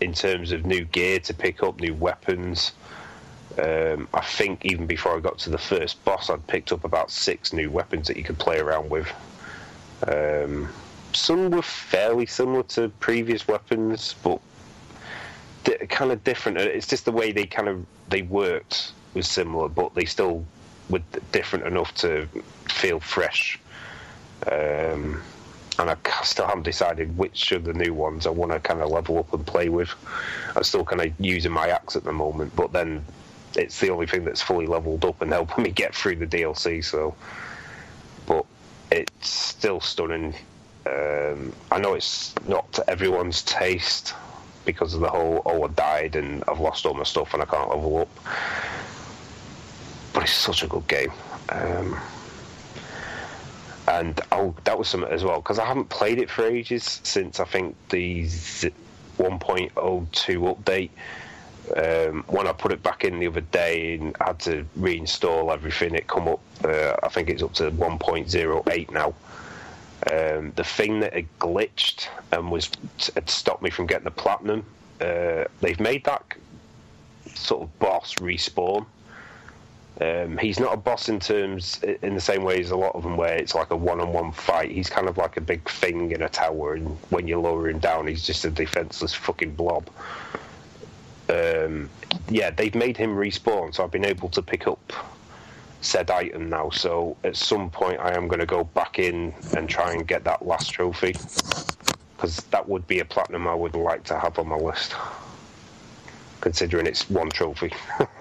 in terms of new gear to pick up, new weapons. Um, I think even before I got to the first boss, I'd picked up about six new weapons that you could play around with. Um, some were fairly similar to previous weapons, but di- kind of different. Uh, It's just the way they kind of they worked was similar, but they still were different enough to feel fresh. Um, and I still haven't decided which of the new ones I want to kind of level up and play with. I'm still kind of using my axe at the moment, but then it's the only thing that's fully leveled up and helping me get through the DLC. So, but it's still stunning. Um, I know it's not to everyone's taste because of the whole "oh, I died and I've lost all my stuff and I can't level up," but it's such a good game. Um, and oh, that was something as well because I haven't played it for ages since I think the 1.02 update. Um, when I put it back in the other day and had to reinstall everything, it come up. Uh, I think it's up to 1.08 now. Um, the thing that had glitched and was had stopped me from getting the platinum. Uh, they've made that sort of boss respawn. Um, he's not a boss in terms in the same way as a lot of them, where it's like a one-on-one fight. He's kind of like a big thing in a tower, and when you lower him down, he's just a defenseless fucking blob. Um, yeah, they've made him respawn, so I've been able to pick up said item now. So at some point, I am going to go back in and try and get that last trophy because that would be a platinum I would like to have on my list, considering it's one trophy.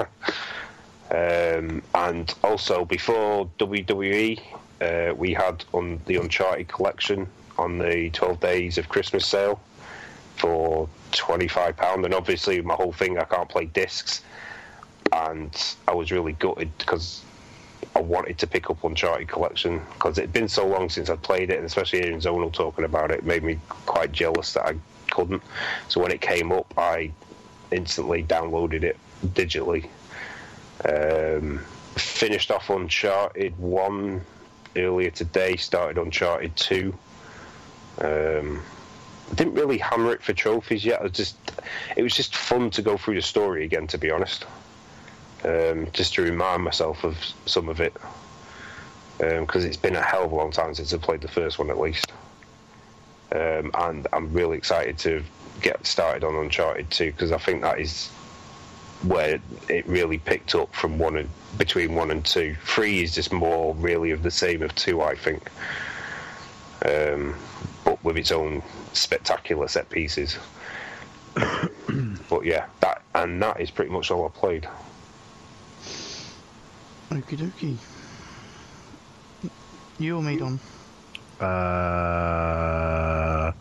um, and also, before WWE, uh, we had on the Uncharted collection on the 12 days of Christmas sale for £25. And obviously, my whole thing, I can't play discs. And I was really gutted because I wanted to pick up Uncharted Collection because it had been so long since I'd played it, and especially hearing Zonal talking about it made me quite jealous that I couldn't. So when it came up, I instantly downloaded it digitally. Um, finished off Uncharted 1 earlier today, started Uncharted 2. Um, didn't really hammer it for trophies yet. I just, it was just fun to go through the story again, to be honest um, just to remind myself of some of it because it's been a hell of a long time since I played the first one at least. Um, and I'm really excited to get started on Uncharted 2 because I think that is where it really picked up from one and between one and two. Three is just more really of the same of two, I think, um, but with its own spectacular set pieces. but yeah, that and that is pretty much all I played. Okie dokie. You or me, Don? Uh,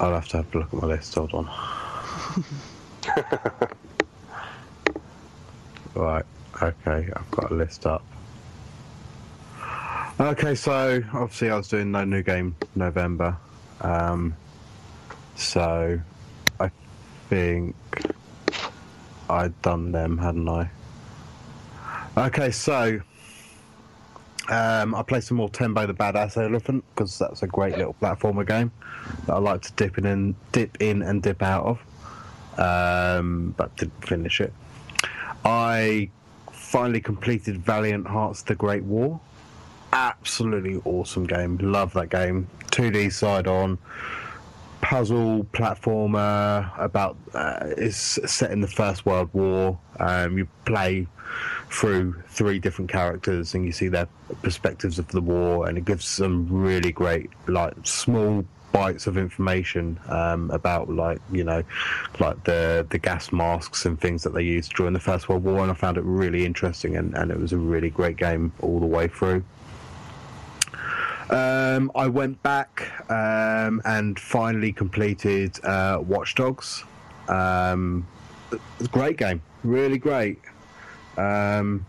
I'll have to have a look at my list. Hold on. right. Okay. I've got a list up. Okay. So obviously I was doing no new game November. Um, so I think I'd done them, hadn't I? Okay. So um, I played some more Tembo the Badass Elephant because that's a great little platformer game that I like to dip in and dip in and dip out of. Um, but didn't finish it. I finally completed Valiant Hearts: The Great War. Absolutely awesome game. Love that game. 2D side on. Puzzle platformer about uh, it's set in the First World War. Um, you play through three different characters and you see their perspectives of the war, and it gives some really great like small bites of information um, about like you know like the the gas masks and things that they used during the First World War, and I found it really interesting and, and it was a really great game all the way through. Um, I went back um, and finally completed uh, Watch Dogs. Um, great game, really great. Um,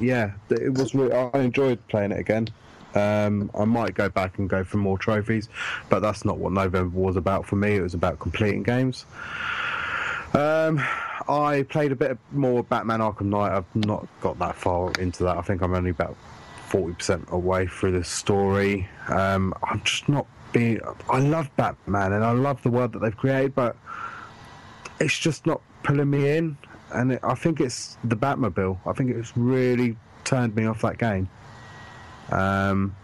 yeah, it was. Really, I enjoyed playing it again. Um, I might go back and go for more trophies, but that's not what November was about for me. It was about completing games. Um, I played a bit more Batman Arkham Knight. I've not got that far into that. I think I'm only about forty percent away through the story. Um, I'm just not being. I love Batman and I love the world that they've created, but it's just not pulling me in. And it, I think it's the Batmobile. I think it's really turned me off that game. Um,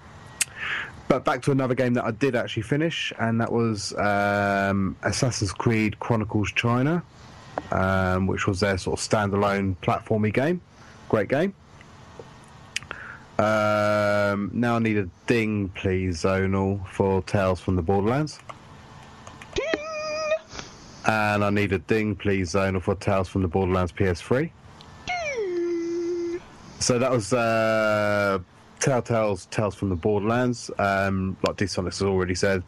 but back to another game that I did actually finish, and that was um, Assassin's Creed Chronicles China, um, which was their sort of standalone platformy game. Great game. Um, now I need a ding, please, Zonal, for Tales from the Borderlands. Ding! And I need a ding, please, Zonal, for Tales from the Borderlands PS3. Ding! So that was uh, Telltale's Tales from the Borderlands. Um, like D Sonics has already said,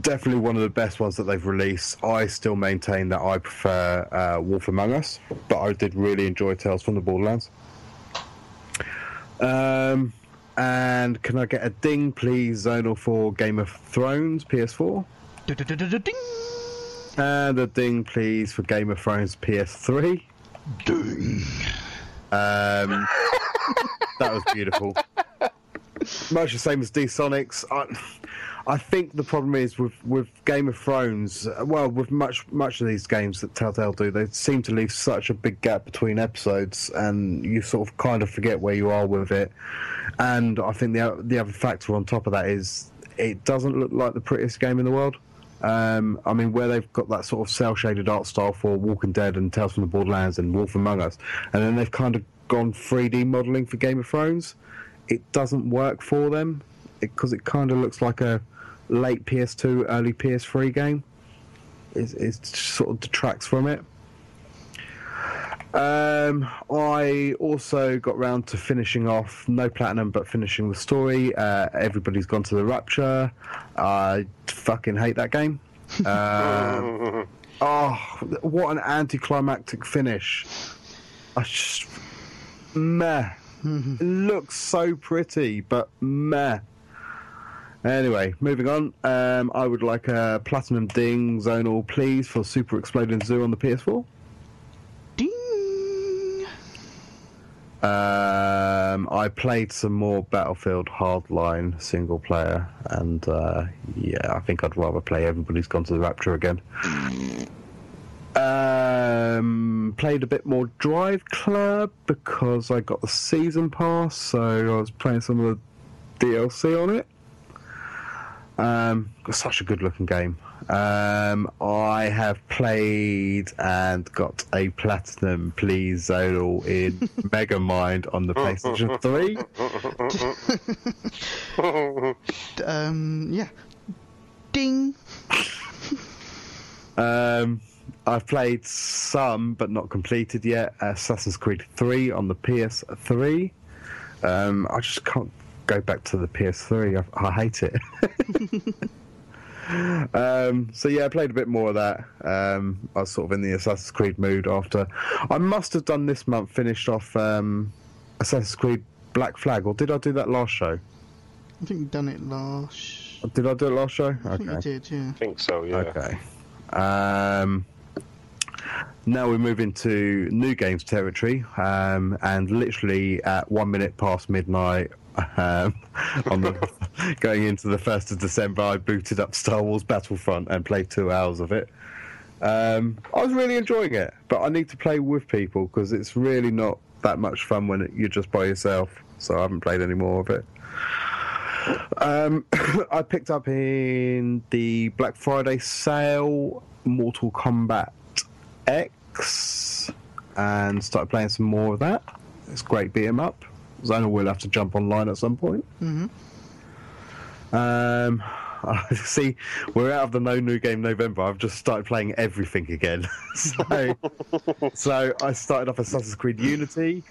definitely one of the best ones that they've released. I still maintain that I prefer uh, Wolf Among Us, but I did really enjoy Tales from the Borderlands. Um, and can I get a ding, please, Zonal, for Game of Thrones PS4? Du-du-du-du-du-ding. And a ding, please, for Game of Thrones PS3. Ding. Um, that was beautiful. Much the same as D Sonics. I, I think the problem is with, with Game of Thrones. uh, Well, with much much of these games that Telltale do, they seem to leave such a big gap between episodes, and you sort of kind of forget where you are with it. And I think the the other factor on top of that is it doesn't look like the prettiest game in the world. Um, I mean, where they've got that sort of cell shaded art style for Walking Dead and Tales from the Borderlands and Wolf Among Us, and then they've kind of gone 3D modeling for Game of Thrones. It doesn't work for them because it, kind of looks like a late PS2, early PS3 game. It, it sort of detracts from it. Um, I also got round to finishing off no platinum, but finishing the story. Uh, everybody's gone to the Rapture. I fucking hate that game. Um, oh, what an anticlimactic finish! I just meh. it looks so pretty, but meh. Anyway, moving on. Um, I would like a platinum ding zonal, please, for Super Exploding Zoo on the PS4. Ding. Um, I played some more Battlefield Hardline single player, and uh, yeah, I think I'd rather play Everybody's Gone to the Rapture again. Um, played a bit more Drive Club because I got the season pass, so I was playing some of the DLC on it. Um, got such a good looking game. Um, I have played and got a platinum, please, Zonal, in Megamind on the PlayStation 3. Um, yeah. Ding. Um, I've played some, but not completed yet. Assassin's Creed 3 on the PS3. Um, I just can't go back to the PS3. I, I hate it. um, so yeah, I played a bit more of that. Um, I was sort of in the Assassin's Creed mood after. I must have done this month. Finished off um, Assassin's Creed Black Flag, or did I do that last show? I think you've done it last. Did I do it last show? I think you did, yeah. I think so, yeah. Okay. Um, now we move into new games territory, um, and literally at one minute past midnight, um, on the going into the first of December, I booted up Star Wars Battlefront and played two hours of it. Um, I was really enjoying it, but I need to play with people because it's really not that much fun when you're just by yourself. So I haven't played any more of it. Um, I picked up in the Black Friday sale Mortal Kombat X and started playing some more of that. It's great beat 'em up. Zona will have to jump online at some point. Mhm. Um, see, we're out of the no new game November. I've just started playing everything again. so, so I started off Assassin's Creed Unity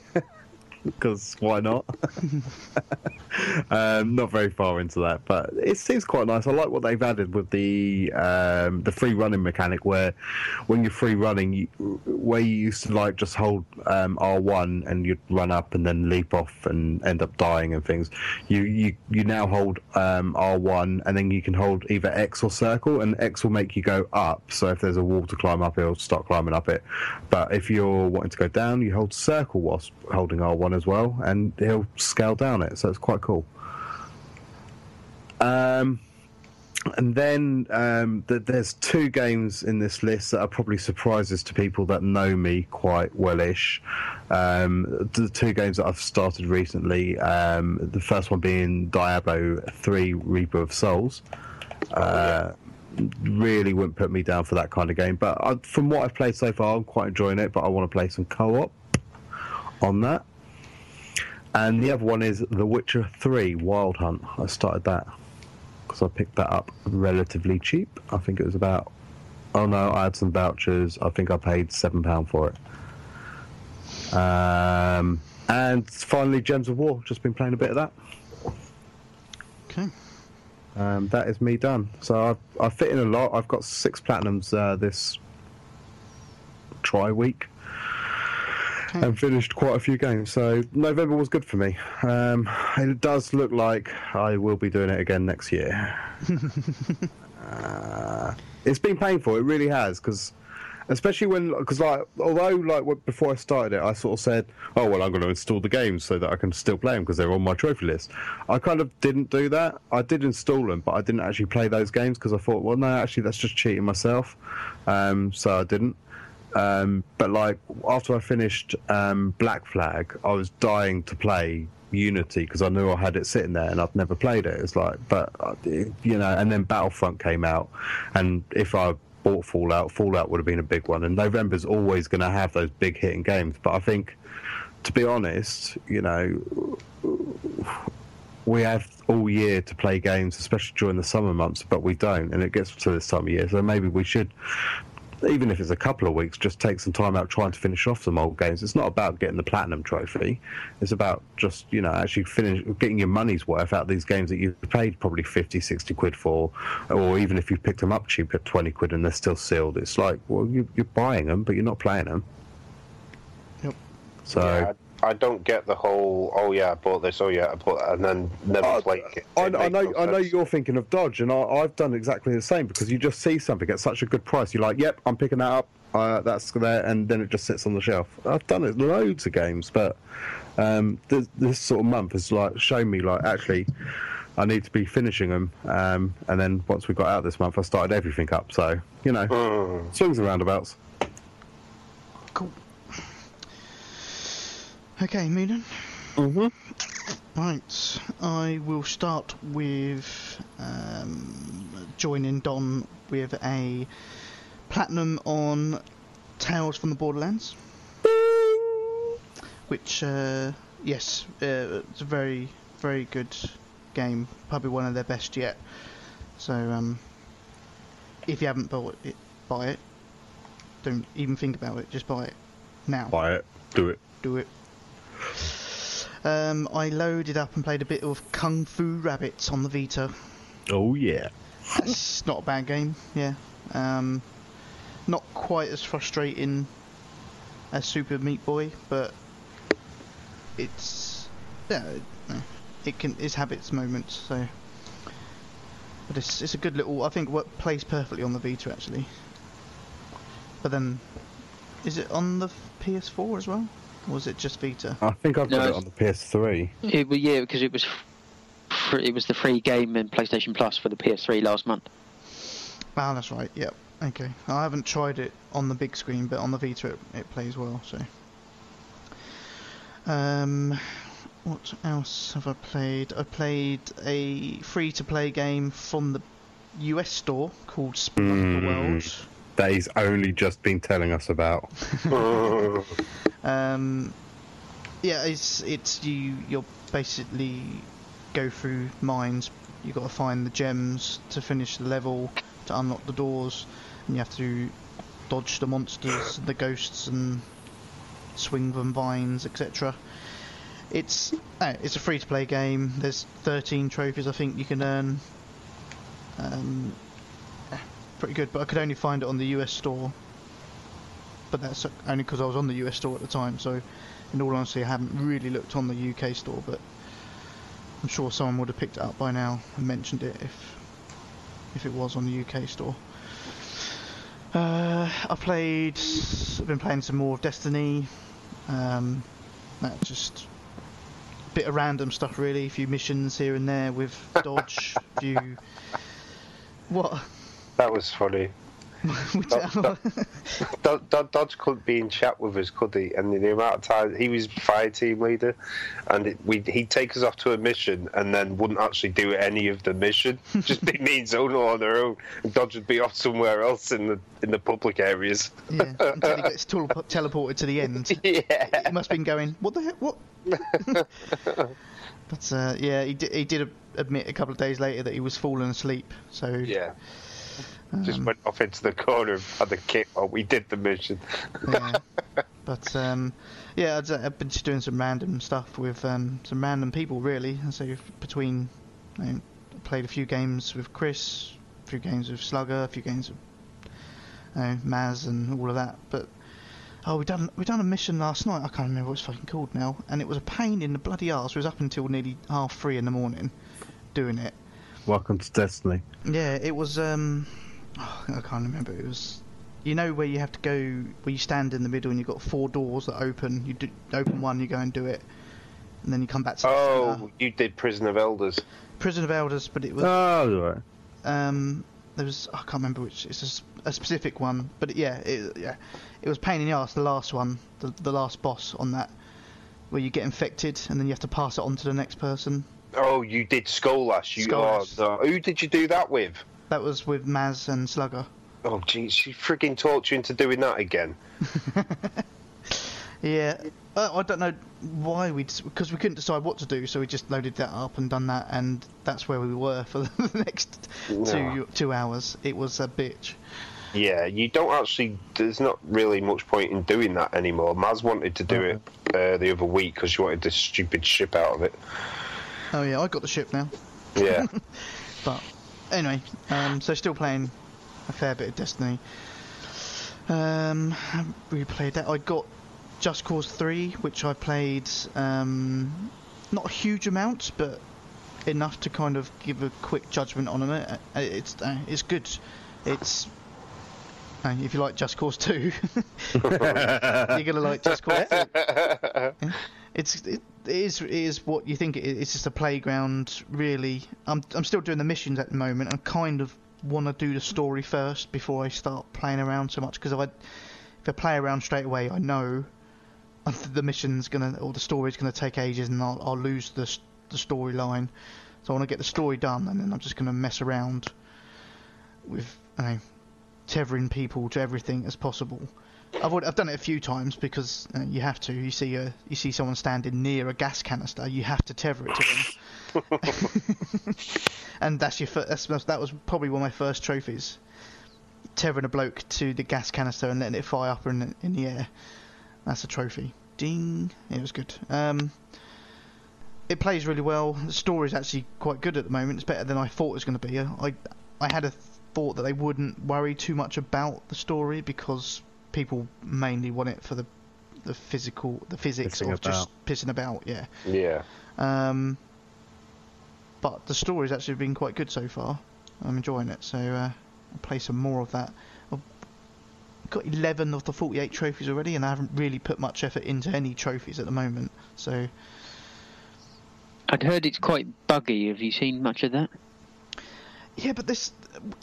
because why not? um, not very far into that, but it seems quite nice. I like what they've added with the um, the free running mechanic, where when you're free running, you, where you used to like just hold um, R1 and you'd run up and then leap off and end up dying and things. You you you now hold um, R1 and then you can hold either X or circle, and X will make you go up. So if there's a wall to climb up, it'll start climbing up it. But if you're wanting to go down, you hold circle whilst holding R1 as well, and he'll scale down it. So it's quite cool. Um, and then um, th- there's two games in this list that are probably surprises to people that know me quite wellish. Um, the two games that I've started recently. Um, the first one being Diablo 3: Reaper of Souls. Uh, really wouldn't put me down for that kind of game, but I, from what I've played so far, I'm quite enjoying it. But I want to play some co-op on that. And the other one is The Witcher 3 Wild Hunt. I started that because I picked that up relatively cheap. I think it was about, oh no, I had some vouchers. I think I paid £7 for it. Um, and finally, Gems of War. Just been playing a bit of that. Okay. Um, that is me done. So I've, I've fit in a lot. I've got six platinums uh, this try week. And finished quite a few games. So November was good for me. Um, it does look like I will be doing it again next year. uh, it's been painful. It really has because. Especially when, because like, although like before I started it, I sort of said, "Oh well, I'm going to install the games so that I can still play them because they're on my trophy list." I kind of didn't do that. I did install them, but I didn't actually play those games because I thought, well, no, actually, that's just cheating myself. Um, so I didn't. Um, but like after I finished um, Black Flag, I was dying to play Unity because I knew I had it sitting there and I'd never played it. It's like, but uh, you know, and then Battlefront came out, and if I bought Fallout, Fallout would have been a big one. And November's always going to have those big hitting games. But I think, to be honest, you know, we have all year to play games, especially during the summer months, but we don't, and it gets to this time of year. So maybe we should, even if it's a couple of weeks, just take some time out trying to finish off some old games. It's not about getting the platinum trophy; it's about just you know actually finish getting your money's worth out of these games that you've paid probably 50, 60 quid for, or even if you picked them up cheap at twenty quid and they're still sealed. It's like well, you, you're buying them, but you're not playing them. Yep. So. Yeah, I, don't get the whole. Oh yeah, I bought this. Oh yeah, I bought, and then never I- play it. I, I know, no I know you're thinking of Dodge, and I, I've done exactly the same because you just see something at such a good price, you're like, "Yep, I'm picking that up. Uh, that's there," and then it just sits on the shelf. I've done it loads of games, but um, this, this sort of month has like shown me like actually. I need to be finishing them, um, and then once we got out this month, I started everything up. So you know, Mm. swings and roundabouts. Okay, Moonan. Mm-hmm. Right, I will start with um, joining Don with a platinum on Tales from the Borderlands, which, uh, yes, uh, it's a very, very good game, probably one of their best yet. So, um, if you haven't bought it, buy it. Don't even think about it, just buy it now Buy it, do it. do it. Um, I loaded up and played a bit of Kung Fu Rabbits on the Vita. Oh yeah. That's not a bad game, yeah. Um, not quite as frustrating as Super Meat Boy, but it's yeah, it- can it's have its moments. So, but it's it's a good little. I think what plays perfectly on the Vita actually. But then, is it on the PS4 as well, or is it just Vita? I think I've got No, it on the PS3. It, yeah, because it was fr- it was the free game in PlayStation Plus for the PS3 last month. Ah, that's right. Yep. Okay. I haven't tried it on the big screen, but on the Vita it, it plays well. So. Um, what else have I played? I played a free-to-play game from the US store called Spelunker Mm. World. That he's only just been telling us about. Um, yeah, it's it's you. You're basically go through mines. You've got to find the gems to finish the level to unlock the doors, and you have to dodge the monsters, the ghosts, and swing them vines, etc. It's uh, it's a free to play game. There's 13 trophies I think you can earn. Um, pretty good, but I could only find it on the US store but that's only because I was on the US store at the time. So, in all honesty, I haven't really looked on the UK store, but I'm sure someone would have picked it up by now and mentioned it if if it was on the UK store. Uh, I played. I've been playing some more of Destiny. Um, that just bit of random stuff, really. A few missions here and there with Dodge. a few. What? That was funny. Which- Dod- Dod- Dodge couldn't be in chat with us, could he? And the amount of time he was fire team leader, and it, we he'd take us off to a mission and then wouldn't actually do any of the mission, just be me and Zonal on their own, and Dodge would be off somewhere else in the in the public areas. Yeah, until he gets tele- teleported to the end. yeah, He must have been going, what the heck, what? but uh, yeah, he did, he did admit a couple of days later that he was falling asleep. So yeah. Just um, went off into the corner and had the kick. Oh, we did the mission. yeah. But um, yeah, I've been just doing some random stuff with um, some random people, really. And so between, you know, I played a few games with Chris, a few games with Slugger, a few games with you know, Maz, and all of that. But oh, we done we done a mission last night. I can't remember what it's fucking called now, and it was a pain in the bloody arse. It was up until nearly half three in the morning doing it. Welcome to Destiny. Yeah, it was. Um, oh, I can't remember. It was. You know where you have to go, where you stand in the middle and you've got four doors that open. You do, open one, you go and do it, and then you come back to the Oh, centre. you did Prison of Elders. Prison of Elders, but it was. Oh, right. Um, there was. I can't remember which. It's a specific one, but it, yeah, it, yeah, it was pain in the ass. The last one, the the last boss on that, where you get infected and then you have to pass it on to the next person. Oh, you did Skolas. You Skolas. Oh, no. Who did you do that with? That was with Maz and Slugger. Oh, jeez, she frigging talked you into doing that again. Yeah, uh, I don't know why we because we couldn't decide what to do, so we just loaded that up and done that, and that's where we were for the next No. two two hours. It was a bitch. Yeah, you don't actually. There's not really much point in doing that anymore. Maz wanted to do it uh, the other week because she wanted this stupid ship out of it. Oh yeah, I got the ship now. Yeah. But anyway, um, so still playing a fair bit of Destiny. Um, haven't really played that. I got Just Cause 3, which I played um, not a huge amount, but enough to kind of give a quick judgment on it. Uh, It's uh, it's good. It's uh, if you like Just Cause 2, you're gonna like Just Cause 2 it's it, it is it is what you think it is. It's just a playground, really. I'm I'm still doing the missions at the moment. and kind of want to do the story first before I start playing around so much. Because if I if I play around straight away, I know the mission's gonna or the story's gonna take ages, and I'll I'll lose the the storyline. So I want to get the story done, and then I'm just gonna mess around with you know, tethering people to everything as possible. I've already, I've done it a few times because uh, you have to. You see a you see someone standing near a gas canister, you have to tether it to them. and that's your fir- that's, that was probably one of my first trophies. Tethering a bloke to the gas canister and letting it fly up in in the air. That's a trophy. Ding! It was good. Um, it plays really well. The story's actually quite good at the moment. It's better than I thought it was going to be. I I had a thought that they wouldn't worry too much about the story because people mainly want it for the the physical the physics Pissing of just pissing about. Yeah. yeah. Um, but the story's actually been quite good so far. I'm enjoying it, so uh, I'll play some more of that. I've got 11 of the 48 trophies already, and I haven't really put much effort into any trophies at the moment. So I'd heard it's quite buggy. Have you seen much of that? yeah, but this,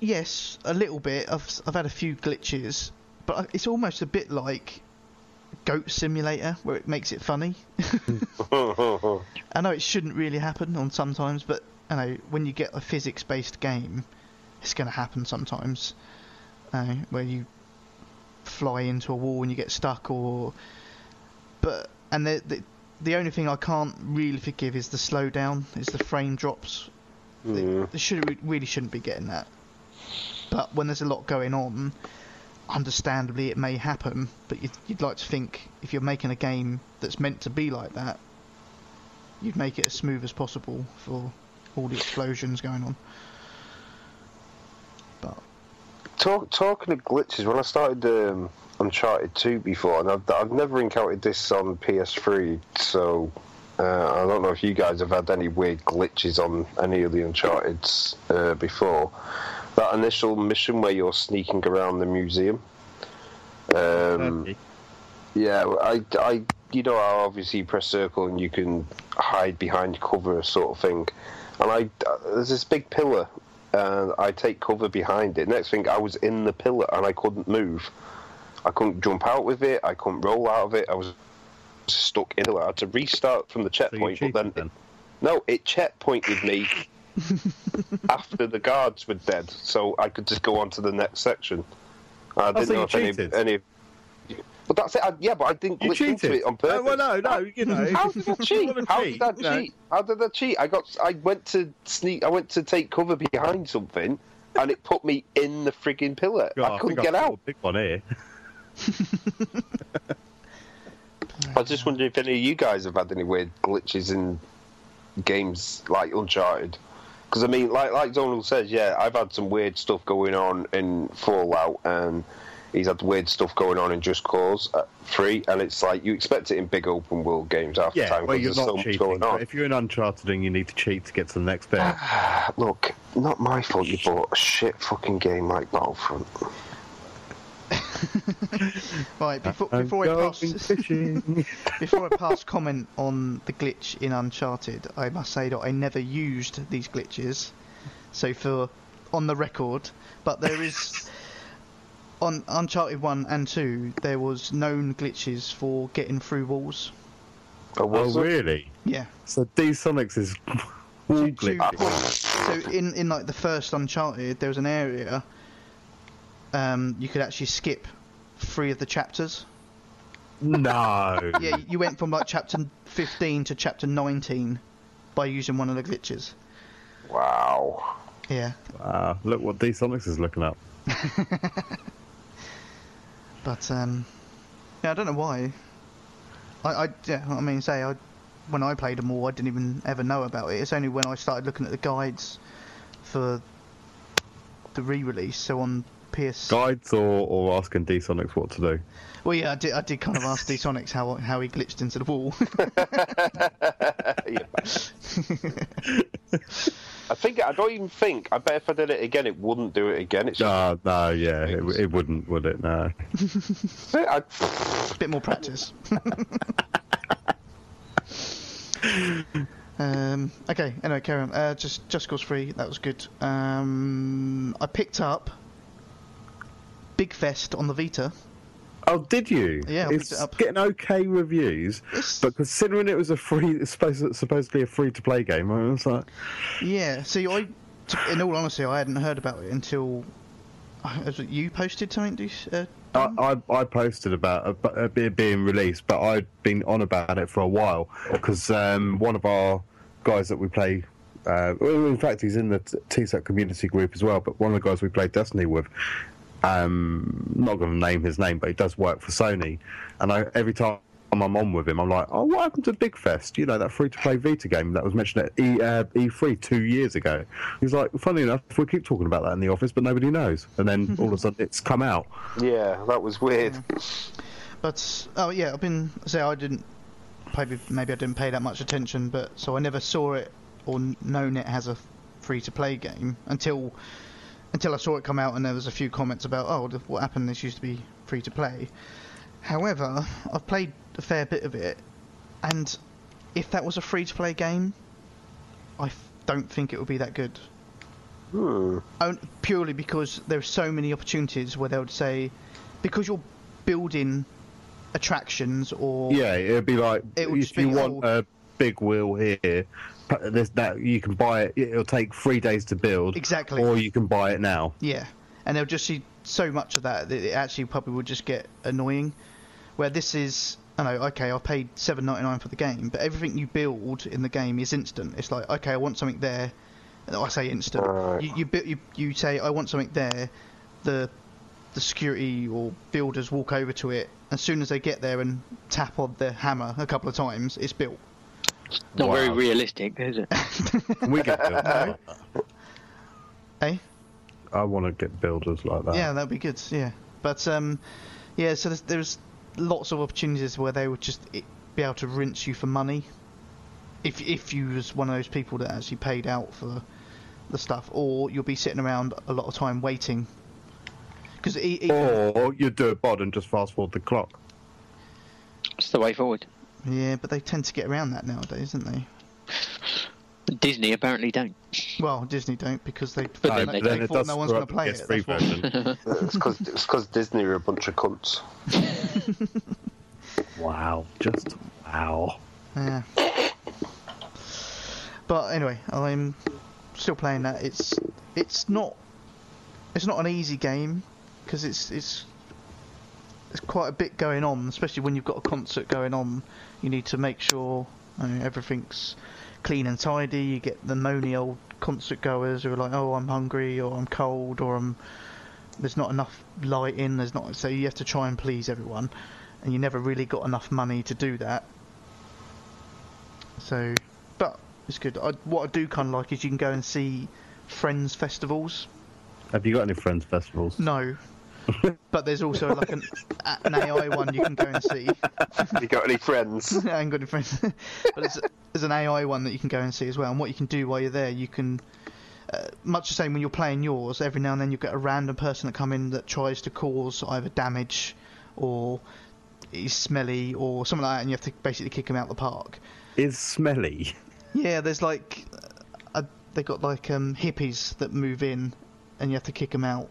yes, a little bit. I've I've had a few glitches, but it's almost a bit like goat simulator where it makes it funny. I know it shouldn't really happen on sometimes, but I know when you get a physics-based game, it's going to happen sometimes. Uh, where you fly into a wall and you get stuck, or but and the, the the only thing I can't really forgive is the slowdown, is the frame drops. They, Mm. they should really shouldn't be getting that. But when there's a lot going on, understandably it may happen. But you'd, you'd like to think if you're making a game that's meant to be like that, you'd make it as smooth as possible for all the explosions going on. But Talk, talking of glitches, when I started um, Uncharted 2 before, and I've, I've never encountered this on PS3, so uh, I don't know if you guys have had any weird glitches on any of the Uncharted's uh, before. That initial mission where you're sneaking around the museum. Um, yeah, I, I, you know how obviously press circle and you can hide behind cover sort of thing. And I, uh, there's this big pillar, and I take cover behind it. Next thing, I was in the pillar and I couldn't move. I couldn't jump out with it. I couldn't roll out of it. I was stuck in it. I had to restart from the checkpoint, cheated but then, then? no, it checkpointed me after the guards were dead, so I could just go on to the next section. I oh, didn't so know if any, cheated? any. But that's it. I, yeah, but I didn't You glitch into it on purpose. Oh, well, no, no, you know. How did I cheat? How cheat, did I know. cheat? How did I cheat? I got. I went to sneak. I went to take cover behind something, and it put me in the frigging pillar. God, I couldn't think get I've out. Big one here. I was just wondering if any of you guys have had any weird glitches in games like Uncharted. Because I mean, like like Donald says, yeah, I've had some weird stuff going on in Fallout, and he's had weird stuff going on in Just Cause uh, Three, and it's like you expect it in big open world games half the Yeah, time well, because you're there's so not much cheating. going on. If you're in Uncharted and you need to cheat to get to the next bit, Look, not my fault you bought a shit fucking game like Battlefront. Right before I'm before I pass before I pass comment on the glitch in Uncharted, I must say that I never used these glitches. So for on the record, but there is on Uncharted 1 and 2 there was known glitches for getting through walls. Oh, oh, really? Yeah. So D Sonics is wall To- to glitch. so in in like the first Uncharted there was an area um you could actually skip three of the chapters. No. Yeah, you went from like chapter 15 to chapter 19 by using one of the glitches. Wow. Yeah. Wow, look what D Sonics is looking up. But um, yeah, I don't know why. I, I yeah, I mean, say I when I played them all, I didn't even ever know about it. It's only when I started looking at the guides for the re-release. So on PS. Guides or, or asking D Sonics what to do. Well, yeah, I did. I did kind of ask D Sonics how how he glitched into the wall. I think I don't even think. I bet if I did it again, it wouldn't do it again. It's just, Uh, no, yeah, it, it wouldn't, would it? No. I, bit more practice. um, okay, anyway, carry on. Uh, just Just Cause 3, that was good. Um, I picked up Big Fest on the Vita. Oh, did you? Yeah, I it's it getting okay reviews, It's- but considering it was a free, it's supposed supposedly a free to play game, I was like, Yeah, see, I, in all honesty, I hadn't heard about it until uh, you posted something. Uh, I, I, I posted about it being- being released, but I'd been on about it for a while because um, one of our guys that we play. Uh, well, in fact, he's in the T- TSAT community group as well. But one of the guys we played Destiny with, um, not going to name his name, but he does work for Sony. And I, every time I'm on with him, I'm like, "Oh, what happened to Big Fest? You know, that free-to-play Vita game that was mentioned at e, uh, E3 two years ago." He's like, "Funny enough, we keep talking about that in the office, but nobody knows." And then all of a sudden, it's come out. yeah, that was weird. But oh yeah, I've been say I didn't maybe maybe I didn't pay that much attention, but so I never saw it or known it as a free to play game until until I saw it come out and there was a few comments about oh what happened this used to be free to play. However, I've played a fair bit of it, and if that was a free to play game, I f- don't think it would be that good. Hmm. Purely because there are so many opportunities where they would say, because you're building attractions or Yeah, it'd be like It would if just be you want all- a big wheel here, there's that you can buy it. It'll take three days to build, Exactly. or you can buy it now. Yeah, and they'll just see so much of that that it actually probably would just get annoying. Where this is, I know, okay, I paid seven ninety nine for the game, but everything you build in the game is instant. It's like, okay, I want something there. I say instant. Right. You you, you you say I want something there. The the security or builders walk over to it. As soon as they get there and tap on the hammer a couple of times, it's built. Not very realistic, is it? Can we get builders like that? Eh? I want to get builders like that. Yeah, that'd be good. Yeah, but um, yeah. So there's, there's lots of opportunities where they would just be able to rinse you for money, if if you was one of those people that actually paid out for the stuff, or you'll be sitting around a lot of time waiting. Because. Or you do a bod and just fast forward the clock. It's the way forward. Yeah, but they tend to get around that nowadays, don't they? Disney apparently don't. Well, Disney don't because they But No, then they, they but they thought no one's going to play it. PS3 that's why. version. It's because it's because Disney are a bunch of cunts. wow, just wow. Yeah. But anyway, I'm still playing that. It's it's not it's not an easy game because it's it's it's quite a bit going on, especially when you've got a concert going on. You need to make sure you know, everything's clean and tidy. You get the moany old concert goers who are like, "Oh, I'm hungry," or "I'm cold," or "I'm there's not enough light in. There's not so you have to try and please everyone, and you never really got enough money to do that. So, but it's good. I, what I do kind of like is you can go and see friends festivals. Have you got any friends festivals? No, but there's also like an, an AI one you can go and see. Have you got any friends? I ain't got any friends, but there's, there's an AI one that you can go and see as well. And what you can do while you're there, you can. Uh, much the same when you're playing yours, every now and then you get a random person that come in that tries to cause either damage or is smelly or something like that, and you have to basically kick him out the park. Is smelly? Yeah, there's like uh, they got like um, hippies that move in, and you have to kick them out.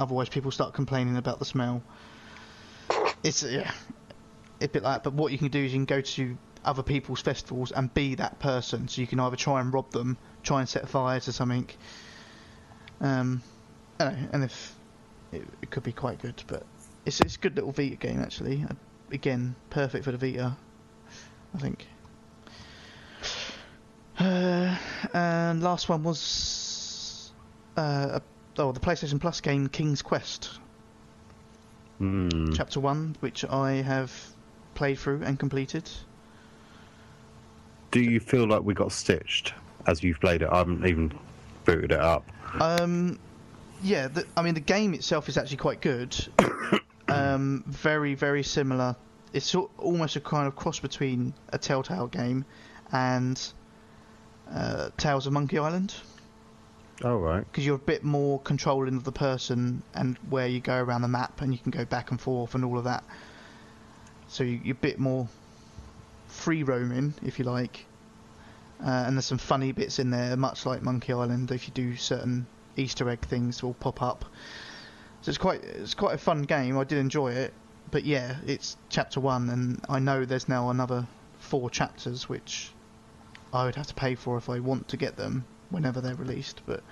Otherwise, people start complaining about the smell. It's yeah, a bit like. But what you can do is you can go to other people's festivals and be that person. So you can either try and rob them, try and set fire to something. Um, know, and if it, it could be quite good, but it's it's a good little Vita game actually. Uh, Again, perfect for the Vita, I think. Uh, and last one was uh, oh the PlayStation Plus game King's Quest Hmm. Chapter One, which I have played through and completed. Do you feel like we got stitched as you've played it? I haven't even booted it up. Um, yeah, the, I mean the game itself is actually quite good. um, very very similar. It's sort, almost a kind of cross between a Telltale game and uh, Tales of Monkey Island. Oh right. because you're a bit more controlling of the person and where you go around the map and you can go back and forth and all of that. So you, you're a bit more free roaming, if you like. Uh, and there's some funny bits in there, much like Monkey Island. If you do certain Easter egg things, will pop up. So it's quite it's quite a fun game. I did enjoy it, but yeah, it's chapter one, and I know there's now another four chapters, which I would have to pay for if I want to get them whenever they're released. But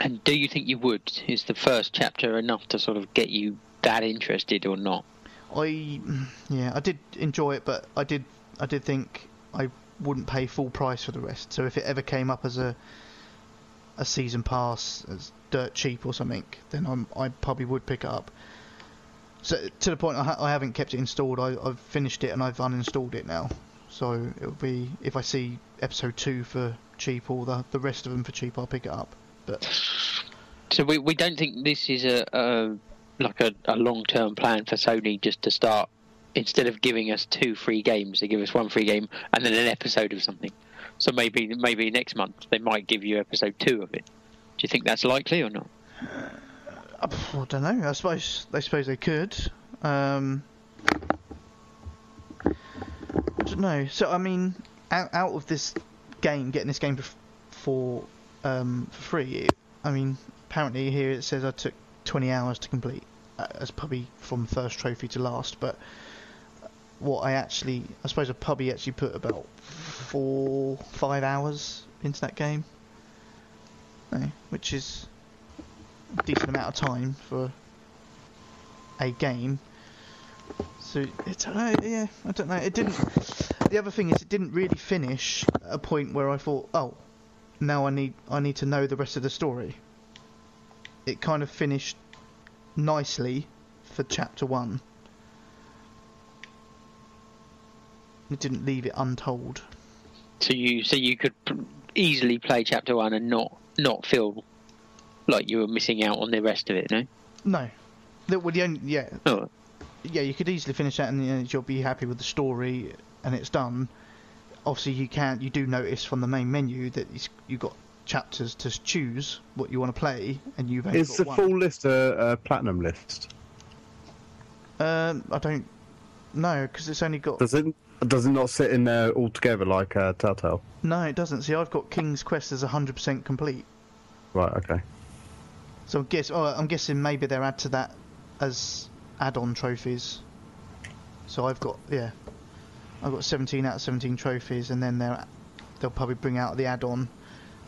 And do you think you would? Is the first chapter enough to sort of get you that interested or not? I, yeah, I did enjoy it, but I did, I did think I wouldn't pay full price for the rest. So if it ever came up as a, a season pass as dirt cheap or something, then I'm, I probably would pick it up. So to the point, I, ha- I haven't kept it installed. I, I've finished it and I've uninstalled it now. So it'll be if I see episode two for cheap or the the rest of them for cheap, I'll pick it up. But So we we don't think this is a, a like a, a long term plan for Sony just to start instead of giving us two free games, they give us one free game and then an episode of something. So maybe maybe next month they might give you episode two of it. Do you think that's likely or not? I don't know. I suppose I suppose they could. Um, I don't know. So I mean, out, out of this game, getting this game for um, for free. It, I mean, apparently here it says I took 20 hours to complete. uh, as probably from first trophy to last, but what I actually, I suppose I probably actually put about four, five hours into that game, eh, which is a decent amount of time for a game. So it's uh, yeah, I don't know. It didn't. The other thing is, it didn't really finish at a point where I thought, oh, now I need I need to know the rest of the story. It kind of finished nicely for chapter one. It didn't leave it untold. So you so you could easily play chapter one and not not feel like you were missing out on the rest of it, no? No, the, well, the only yeah Oh, yeah you could easily finish that and you know, you'll be happy with the story and it's done. Obviously, you can you do notice from the main menu that you've got chapters to choose what you want to play, and you've only Is the one. full list a, a platinum list? Um, I don't know because it's only got Does it does it not sit in there all together like uh, Telltale? no, it doesn't. See, I've got King's Quest as hundred percent complete. Right. Okay. So I guess oh, I'm guessing maybe they'll add to that as add-on trophies. So I've got yeah, I've got 17 out of 17 trophies, and then they'll they'll probably bring out the add-on,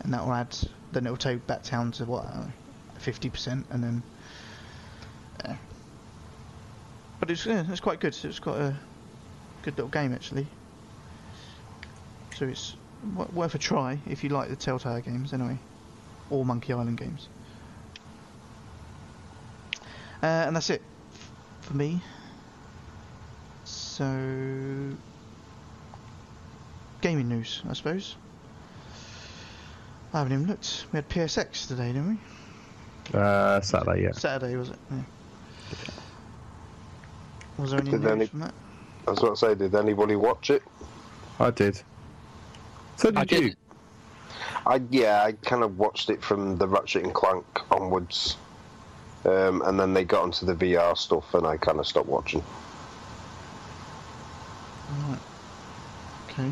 and that will add. Then it'll take back down to what, fifty percent, and then. But it's yeah, it's quite good. It's got a good little game actually. So it's wo- worth a try if you like the Telltale games anyway, or Monkey Island games. Uh, and that's it for me. So, gaming news, I suppose. I haven't even looked. We had PSX today, didn't we? Uh, Saturday. Yeah. Saturday, was it? Yeah. Was there any Did news any- from that? I was about to say, did anybody watch it? I did. So did I you? didn't. I yeah, I kind of watched it from the Ratchet and Clank onwards, um, and then they got onto the VR stuff, and I kind of stopped watching. Right. Okay.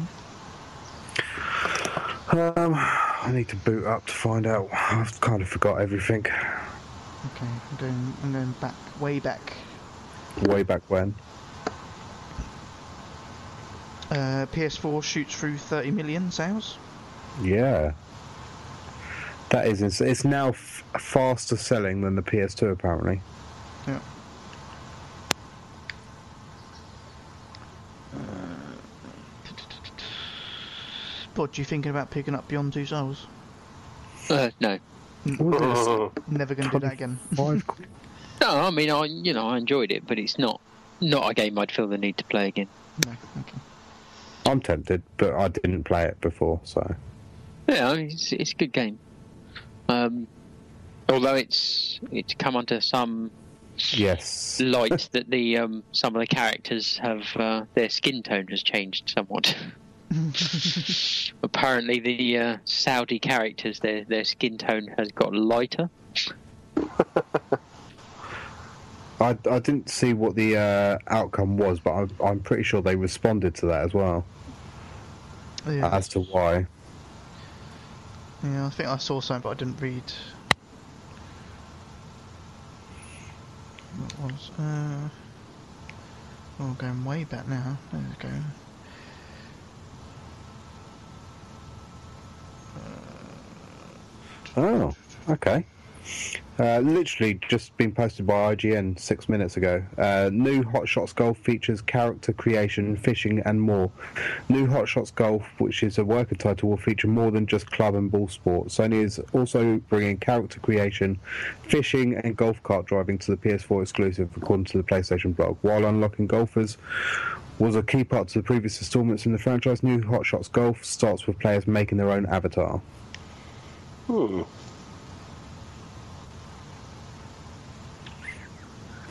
Um, I need to boot up to find out. I've kind of forgot everything. Okay. I'm going. I'm going back, way back. Way back when. Uh, PS4 shoots through 30 million sales. Yeah. That is ins- It's now f- faster selling than the PS2 apparently. Yeah. What do you thinking about picking up Beyond Two Souls? Uh, no. Never going to do that again. No, I mean, I you know I enjoyed it, but it's not not a game I'd feel the need to play again. no. Okay. I'm tempted, but I didn't play it before, so. Yeah, it's it's a good game. Um, although it's it's come under some Yes. light that the um, some of the characters have uh, their skin tone has changed somewhat. Apparently, the uh, Saudi characters their their skin tone has got lighter. I, I didn't see what the uh, outcome was, but I'm, I'm pretty sure they responded to that as well Yeah. as to why. Yeah, I think I saw something, but I didn't read. What was? Uh, oh, going way back now. There we go. Oh, okay. Uh, literally just been posted by IGN six minutes ago. Uh, new Hot Shots Golf features character creation, fishing, and more. New Hot Shots Golf, which is a worker title, will feature more than just club and ball sport. Sony is also bringing character creation, fishing, and golf cart driving to the PS4 exclusive, according to the PlayStation blog. While unlocking golfers was a key part to the previous installments in the franchise, new Hot Shots Golf starts with players making their own avatar. Hmm.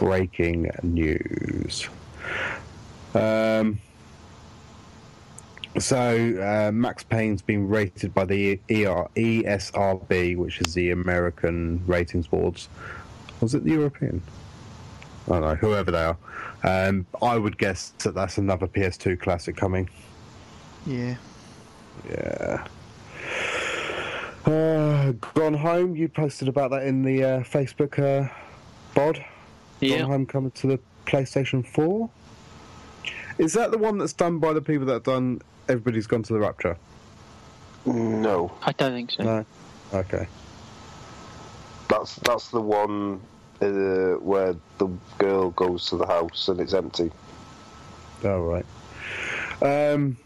breaking news. Um, so uh, Max Payne's been rated by the ER, ESRB, which is the American ratings boards. Was it the European? I don't know, whoever they are. Um, I would guess that that's another PS2 classic coming. Yeah. Yeah. Uh, Gone Home, you posted about that in the uh, Facebook uh, bod. Yeah. Gone Home coming to the PlayStation 4. Is that the one that's done by the people that have done Everybody's Gone to the Rapture? No, I don't think so. No. Okay. that's that's the one uh, where the girl goes to the house and it's empty. All right. Um,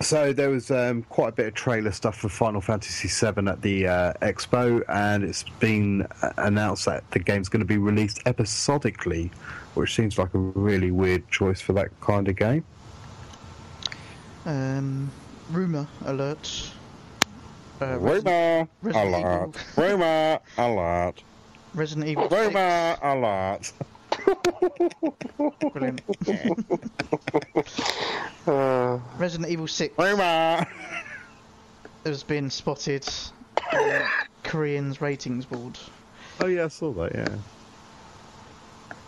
so there was um, quite a bit of trailer stuff for Final Fantasy VII at the uh, expo, and it's been uh, announced that the game's going to be released episodically, which seems like a really weird choice for that kind of game. Um, rumor alert. Uh, Rumor Resident alert! Rumor alert! Resident Evil. Rumor alert! 6. Brilliant. Uh, Resident Evil 6 has been spotted on Korean's ratings board. Oh yeah, I saw that.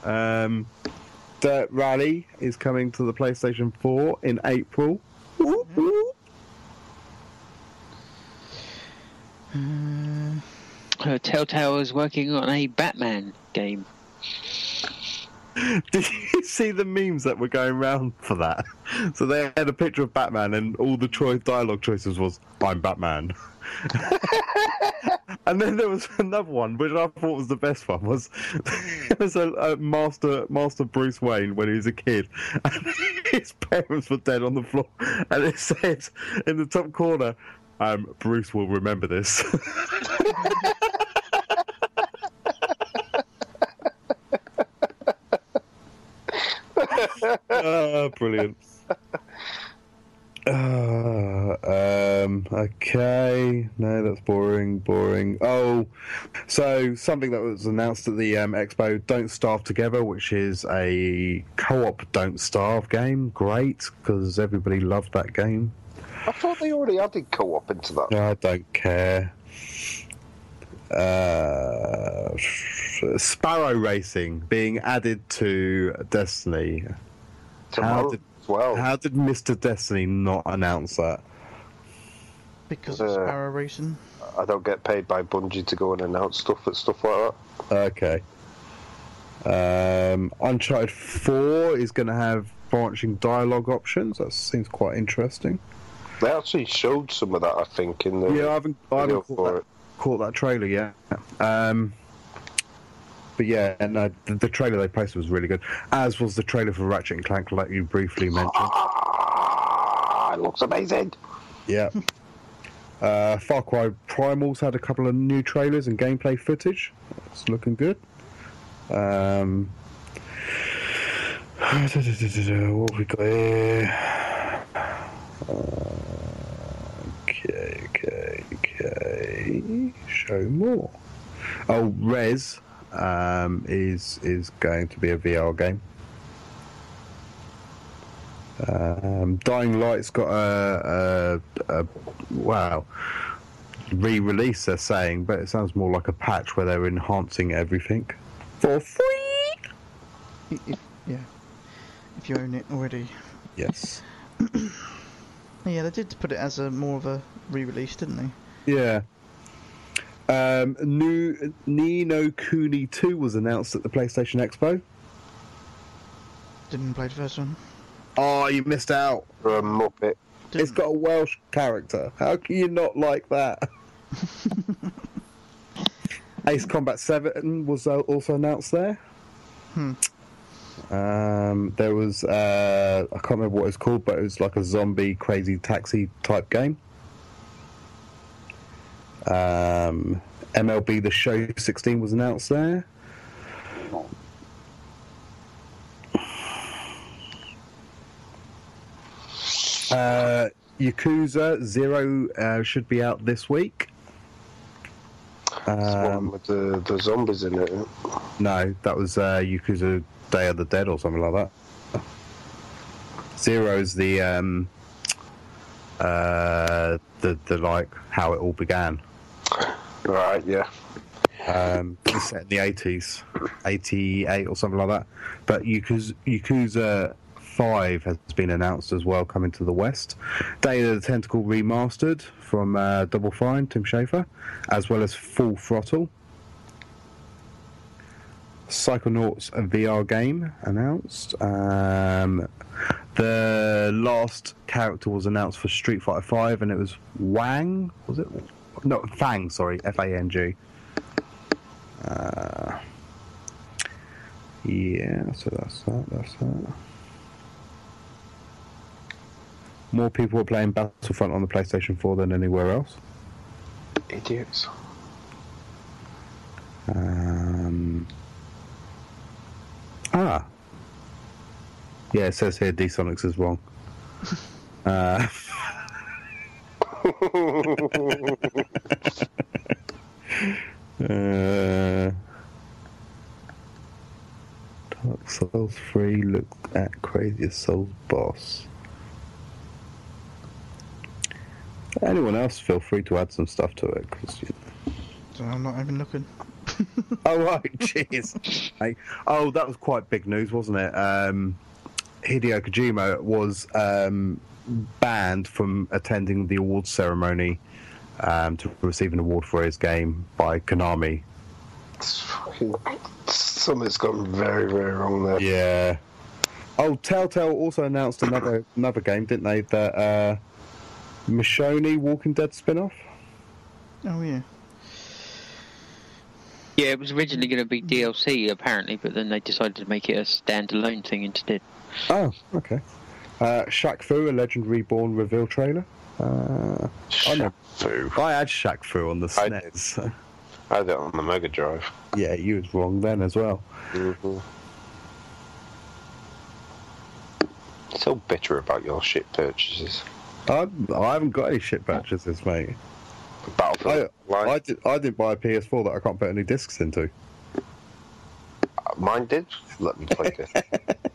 Yeah. Um, Dirt Rally is coming to the PlayStation 4 in April. Whoop, whoop. Uh, Uh, Telltale is working on a Batman game. Did you see the memes that were going around for that? So they had a picture of Batman, and all the choice dialogue choices was "I'm Batman." and then there was another one, which I thought was the best one. Was it was a, a master Master Bruce Wayne when he was a kid, and his parents were dead on the floor, and it said in the top corner, um, "Bruce will remember this." Ah, brilliant. Uh, um, okay, no, that's boring, boring. Oh, so something that was announced at the um, expo, Don't Starve Together, which is a co-op Don't Starve game. Great, because everybody loved that game. I thought they already added co-op into that. I don't care. Uh, Sparrow Racing being added to Destiny. Tomorrow did- as well. How did Mr. Destiny not announce that? because of Uh, Sparrow Racing. I don't get paid by Bungie to go and announce stuff and stuff like that. Okay. Um, Uncharted 4 is going to have branching dialogue options. That seems quite interesting. They actually showed some of that, I think, in the Yeah, I haven't, I haven't caught, that, caught that trailer yet. Um, but yeah, no, the, the trailer they posted was really good, as was the trailer for Ratchet and Clank, like you briefly mentioned. Ah, it looks amazing. Yeah. Uh, Far Cry Primal's had a couple of new trailers and gameplay footage. It's looking good. Um, what have we got here? Uh, okay, okay, okay. Show more. Oh, Rez um, is is going to be a VR game. Um, Dying Light's got a, a, a wow re-release. They're saying, but it sounds more like a patch where they're enhancing everything for free. If, yeah, if you own it already. Yes. Yeah, they did put it as a more of a re-release, didn't they? Yeah. Um, new Ni no Kuni 2 was announced at the PlayStation Expo. Didn't play the first one. Oh, you missed out. For a Muppet. Didn't. It's got a Welsh character. How can you not like that? Ace Combat 7 was uh, also announced there. Hmm. Um, there was, uh, I can't remember what it's called, but it was like a zombie crazy taxi type game. Um, MLB The Show 16 was announced there. Uh, Yakuza Zero uh, should be out this week. Um, with the, the zombies in it. no, that was uh, Yakuza Day of the Dead or something like that. Zero's the um, uh, the the like how it all began. Right, yeah. Um, it's set in the eighties, eighty eight or something like that. But Yakuza, Yakuza Five has been announced as well, coming to the West. Day of the Tentacle remastered from uh, Double Fine, Tim Schafer, as well as Full Throttle. Psychonauts VR game announced. Um, the last character was announced for Street Fighter Five, and it was Wang. Was it? No, Fang. Sorry, F A N G. Uh, yeah, so that's that. That's that. More people are playing Battlefront on the PlayStation 4 than anywhere else. Idiots. Um, ah. Yeah, it says here D-Sonics is wrong. uh, uh, Dark Souls 3 look at Craziest Souls boss. Anyone else, feel free to add some stuff to it. 'cause you So I'm not even looking. Oh right, jeez. Hey, oh, that was quite big news, wasn't it? Um, Hideo Kojima was um, banned from attending the awards ceremony um, to receive an award for his game by Konami. Fucking, something's gone very, very wrong there. Yeah. Oh, Telltale also announced another another game, didn't they? That uh, Michonne Walking Dead spin-off. Oh yeah. Yeah, it was originally going to be DLC apparently, but then they decided to make it a standalone thing instead. Oh, okay. Uh, Shaq Fu, a Legend Reborn reveal trailer. Uh, I know. Foo. I had Shaq Fu on the I SNES. I had it on the Mega Drive. Yeah, you was wrong then as well. Mm-hmm. So bitter about your shit purchases. I, I haven't got any shit purchases, mate. I, Battlefield. Line. I, did, I didn't buy a PS4 that I can't put any discs into. Mine did. Let me play it.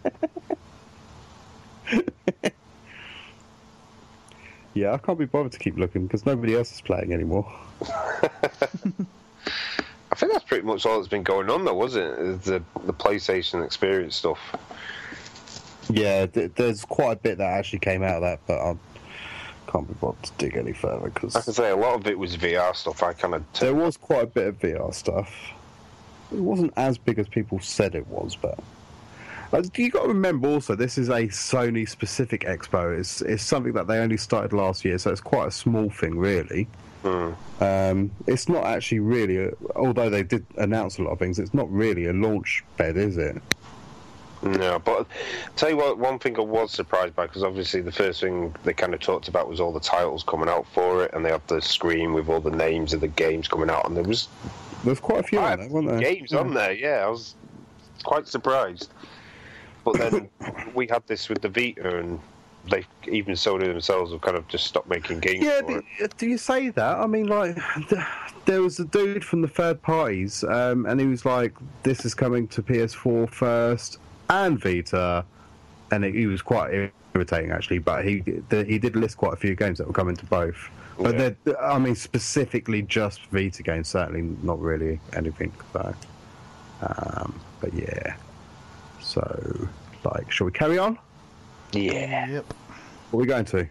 Yeah, I can't be bothered to keep looking because nobody else is playing anymore. I think that's pretty much all that's been going on, though, wasn't it? Is The the PlayStation Experience stuff. Yeah, th- there's quite a bit that actually came out of that, but I can't be bothered to dig any further because I can say a lot of it was VR stuff. I kind of there was quite a bit of VR stuff. It wasn't as big as people said it was, but you got to remember also this is a Sony specific expo. It's it's something that they only started last year, so it's quite a small thing, really. Hmm. Um, it's not actually really, a, although they did announce a lot of things. It's not really a launch bed, is it? No, but tell you what, one thing I was surprised by because obviously the first thing they kind of talked about was all the titles coming out for it, and they had the screen with all the names of the games coming out, and there was There's quite a few on there, weren't there? games on there. Yeah, I was quite surprised. But then we had this with the Vita, and they even Sony themselves have kind of just stopped making games Yeah, do, it. do you say that? I mean, like, there was a dude from the third parties, um, and he was like, "This is coming to PS4 first and Vita," and it, he was quite irritating actually. But he the, he did list quite a few games that were coming to both. But Yeah. they're, I mean, specifically just Vita games, certainly not really anything. So, um, but yeah. So, like, shall we carry on? Yeah. Yep. What are we going to?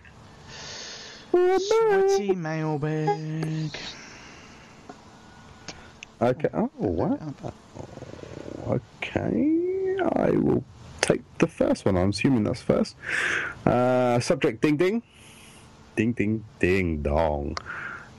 Sweaty mailbag. Okay. Oh, wow. Okay. I will take the first one. I'm assuming that's first. Uh, subject ding ding. Ding ding ding dong.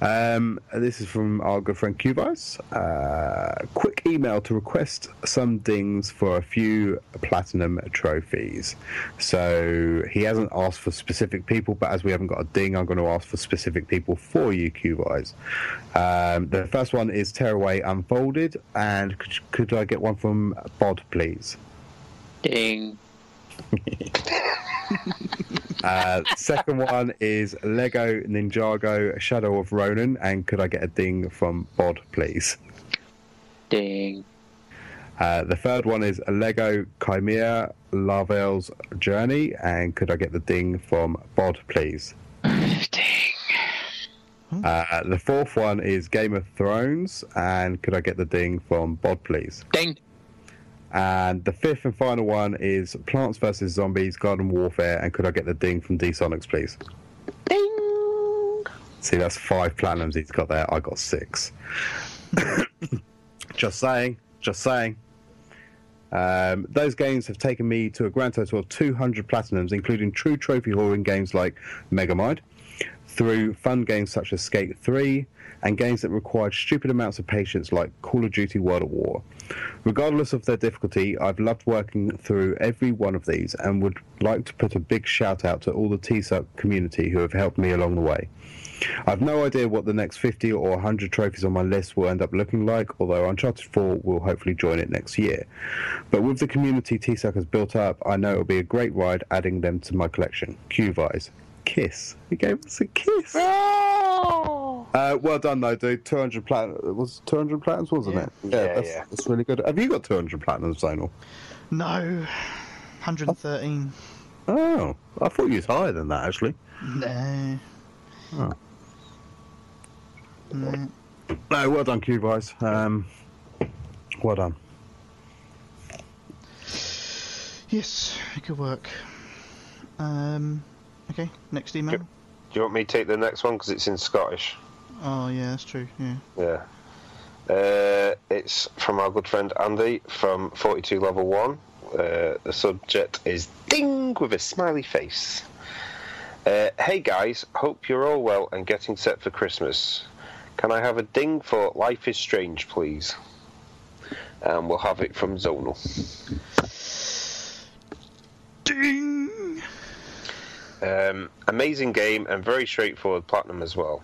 Um, this is from our good friend Cubice. Uh, quick email to request some dings for a few platinum trophies. So he hasn't asked for specific people, but as we haven't got a ding, I'm going to ask for specific people for you, Cubice. Um, the first one is Tearaway Unfolded, and could, could I get one from Bod, please? Ding. Uh, second one is Lego Ninjago Shadow of Ronin, and could I get a ding from Bod, please? Ding. Uh, the third one is Lego Chimera Laval's Journey, and could I get the ding from Bod, please? Ding. Uh, the fourth one is Game of Thrones, and could I get the ding from Bod, please? Ding. And the fifth and final one is Plants vs Zombies Garden Warfare, and could I get the ding from D Sonics, please? Ding. See, that's five platinums he's got there. I got six. just saying, just saying. Um, those games have taken me to a grand total of 200 platinums, including true trophy whoring games like Megamind, through fun games such as Skate 3, and games that required stupid amounts of patience like Call of Duty World at War. Regardless of their difficulty, I've loved working through every one of these and would like to put a big shout out to all the TPSUK community who have helped me along the way. I've no idea what the next 50 or 100 trophies on my list will end up looking like, although Uncharted 4 will hopefully join it next year. But with the community TPSUK has built up, I know it'll be a great ride adding them to my collection. Q-Vise. Kiss. He gave us a kiss. Uh, well done though, dude. 200 platinum it was 200 platinums, wasn't Yeah. it? Yeah, that's, yeah. that's really good. Have you got 200 platinums, Zonal? No, 113. Oh, I thought you was higher than that actually. No. Oh. No. No, well done, Q-Vise. Um, well done. Yes, good work. Um, okay, next email. Do you want me to take the next one because it's in Scottish? Oh yeah, that's true. Yeah. Yeah. Uh, it's from our good friend Andy from 42 Level 1. Uh, the subject is Ding with a smiley face. Uh, hey guys, hope you're all well and getting set for Christmas. Can I have a ding for Life is Strange, please? And we'll have it from Zonal. Ding. Um, amazing game and very straightforward platinum as well.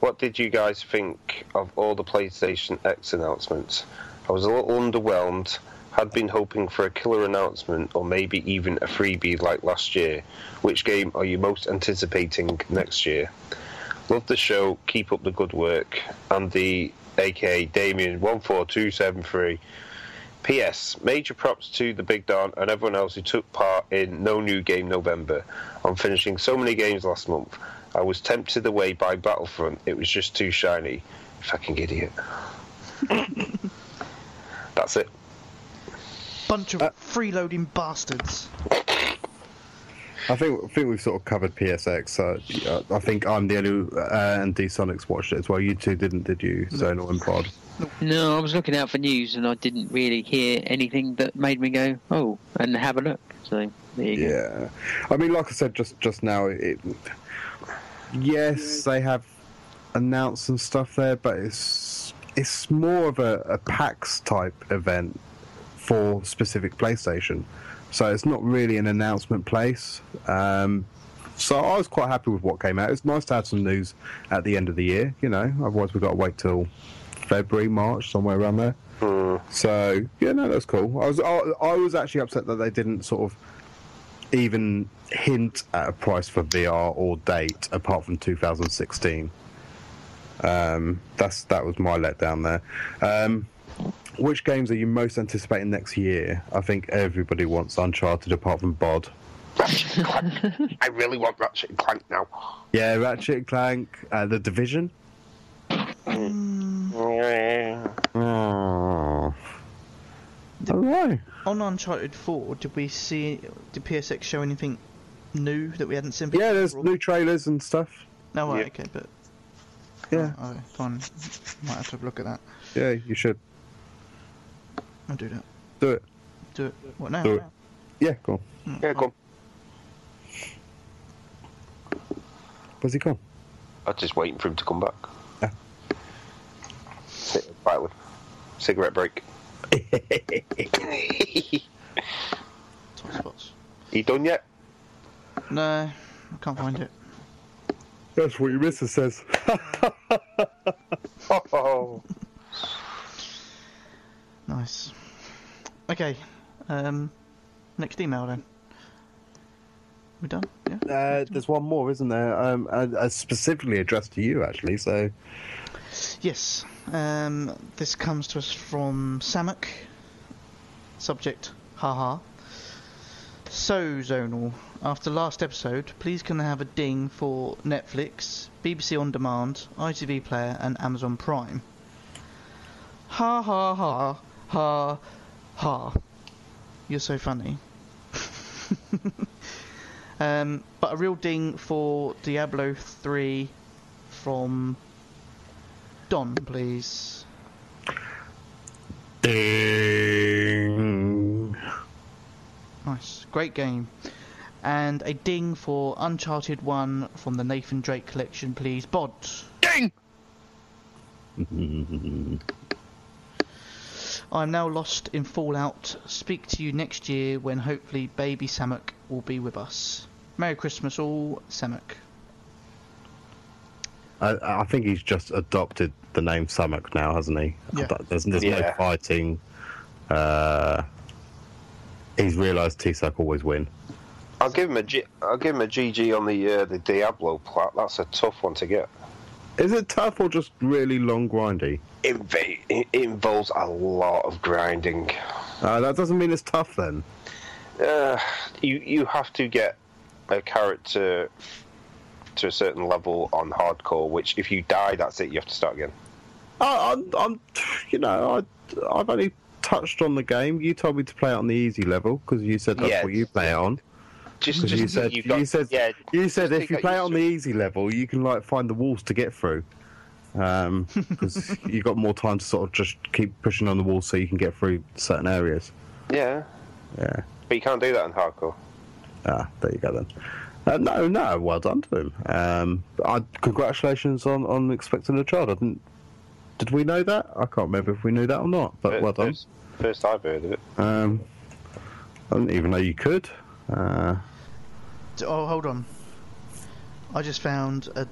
What did you guys think of all the PlayStation X announcements? I was a little underwhelmed. Had been hoping for a killer announcement or maybe even a freebie like last year. Which game are you most anticipating next year? Love the show. Keep up the good work. And the aka Damien, one four two seven three. P.S. Major props to the Big Don and everyone else who took part in No New Game November. I'm finishing so many games last month. I was tempted away by Battlefront. It was just too shiny. Fucking idiot. That's it. Bunch of Uh, freeloading bastards. I think I think we've sort of covered PSX. So uh, I think I'm the only uh, and D Sonics watched it as well. You two didn't, did you? Zonal and Pod. No, I was looking out for news and I didn't really hear anything that made me go, oh, and have a look. So there you go. Yeah, I mean, like I said just just now, it. Yes, they have announced some stuff there, but it's it's more of a, a PAX type event for specific PlayStation, so it's not really an announcement place. Um, so I was quite happy with what came out. It's nice to have some news at the end of the year, you know. Otherwise, we've got to wait till February, March, somewhere around there. So yeah, no, that's cool. I was I, I was actually upset that they didn't sort of even hint at a price for VR or date apart from 2016. Um, that's that was my letdown there. Um, which games are you most anticipating next year? I think everybody wants Uncharted apart from Bod. Ratchet Clank. I really want Ratchet and Clank now. Yeah, Ratchet and Clank, uh, The Division. Oh. I. On Uncharted 4, did we see? Did PSX show anything new that we hadn't seen? before? Yeah, there's new trailers and stuff. No, right, Yeah. okay, but Yeah, oh, okay, fine. Might have to have a look at that. yeah, you should I'll do that. do it. Do it. What now? Do it. Yeah, cool. Mm, yeah, oh. come. Where's he gone? I'm just waiting for him to come back. Yeah. Sit quietly. Cigarette break. Top spots. you done yet? No, I can't find it. That's what your missus says. Oh, Nice. Okay. Um, next email then. We done? Yeah. Uh, there's one more, isn't there? Um, uh, uh, specifically addressed to you, actually. So, Yes. Um, this comes to us from Samak. Subject, haha. So, Zonal, after last episode, please can I have a ding for Netflix, BBC On Demand, ITV Player, and Amazon Prime? Ha ha ha ha ha. You're so funny. um, but a real ding for Diablo 3 from Don, please. ding. Nice. Great game. And a ding for Uncharted 1 from the Nathan Drake collection, please. Bod. Ding! I'm now lost in Fallout. Speak to you next year when hopefully baby Samuk will be with us. Merry Christmas all, Samek. I, I think he's just adopted the name Samak now, hasn't he? Yeah. There's, there's no fighting. Uh, he's realised T-Suck always win. I'll give him a G- I'll give him a GG on the uh, the Diablo plat. That's a tough one to get. Is it tough or just really long grindy? It, inv- it involves a lot of grinding. Uh, that doesn't mean it's tough then. Uh, you you have to get a character to a certain level on hardcore. Which if you die, that's it. You have to start again. I, I'm, I'm, you know, I, I've only touched on the game. You told me to play it on the easy level because you said that's Yeah. what you play it on. Just, Because just you said you've you got- said yeah. you said if you play it on the easy level, you can like find the walls to get through. Um, because you got more time to sort of just keep pushing on the walls so you can get through certain areas. Yeah, Yeah. but you can't do that in hardcore. Ah, there you go then. Uh, no, no, well done to him. Um, I, congratulations on, on expecting a child. I didn't. Did we know that? I can't remember if we knew that or not. But well done. First, first I've heard of it. Um, I didn't even know you could. Uh, Oh, hold on. I just found a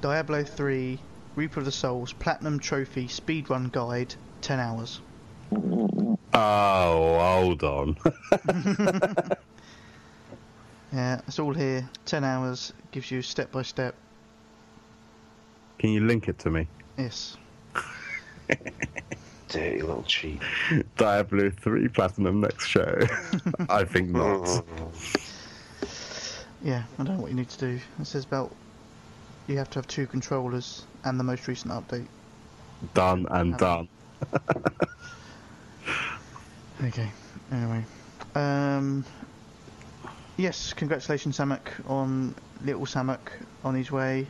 Diablo 3 Reaper of the Souls Platinum Trophy Speedrun Guide, 10 hours. oh, hold on. Yeah, it's all here. 10 hours, gives you step by step. Can you link it to me? Yes. Dirty little cheat. Diablo 3 Platinum next show. I think not. Yeah, I don't know what you need to do. It says about you have to have two controllers and the most recent update. Done and done. Okay. Anyway, um, yes, congratulations, Samek, on little Samek on his way.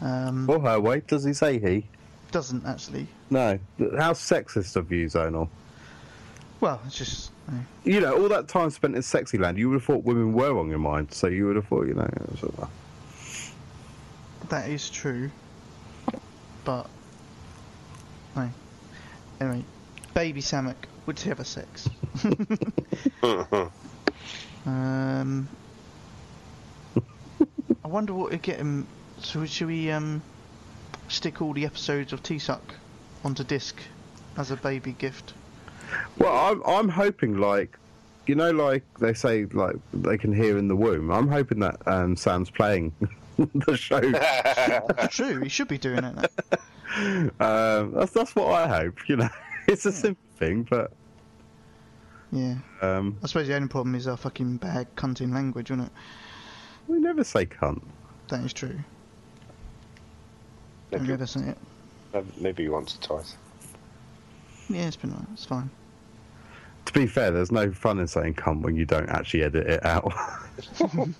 Um, Or her way. Does he say he? doesn't actually. No. How sexist of you, Zonal. Well, it's just You know, all that time spent in sexy land, you would have thought women were on your mind. So you would have thought, you know, it was, uh, that is true, but no. Anyway, baby Samek would he have a sex? um, I wonder what would get him. So should we um stick all the episodes of T-Suck onto disc as a baby gift? Well, I'm I'm hoping like, you know, like they say like they can hear in the womb. I'm hoping that um, Sam's playing the show. That's true. He should be doing it. Um, that's that's what I hope. You know, it's a simple thing, but Yeah. um, I suppose the only problem is our fucking bad cunting language, isn't it? we never say cunt. That is true. Maybe, ever seen it? maybe once or twice. Yeah, it's been. It's fine. To be fair, there's no fun in saying cunt when you don't actually edit it out.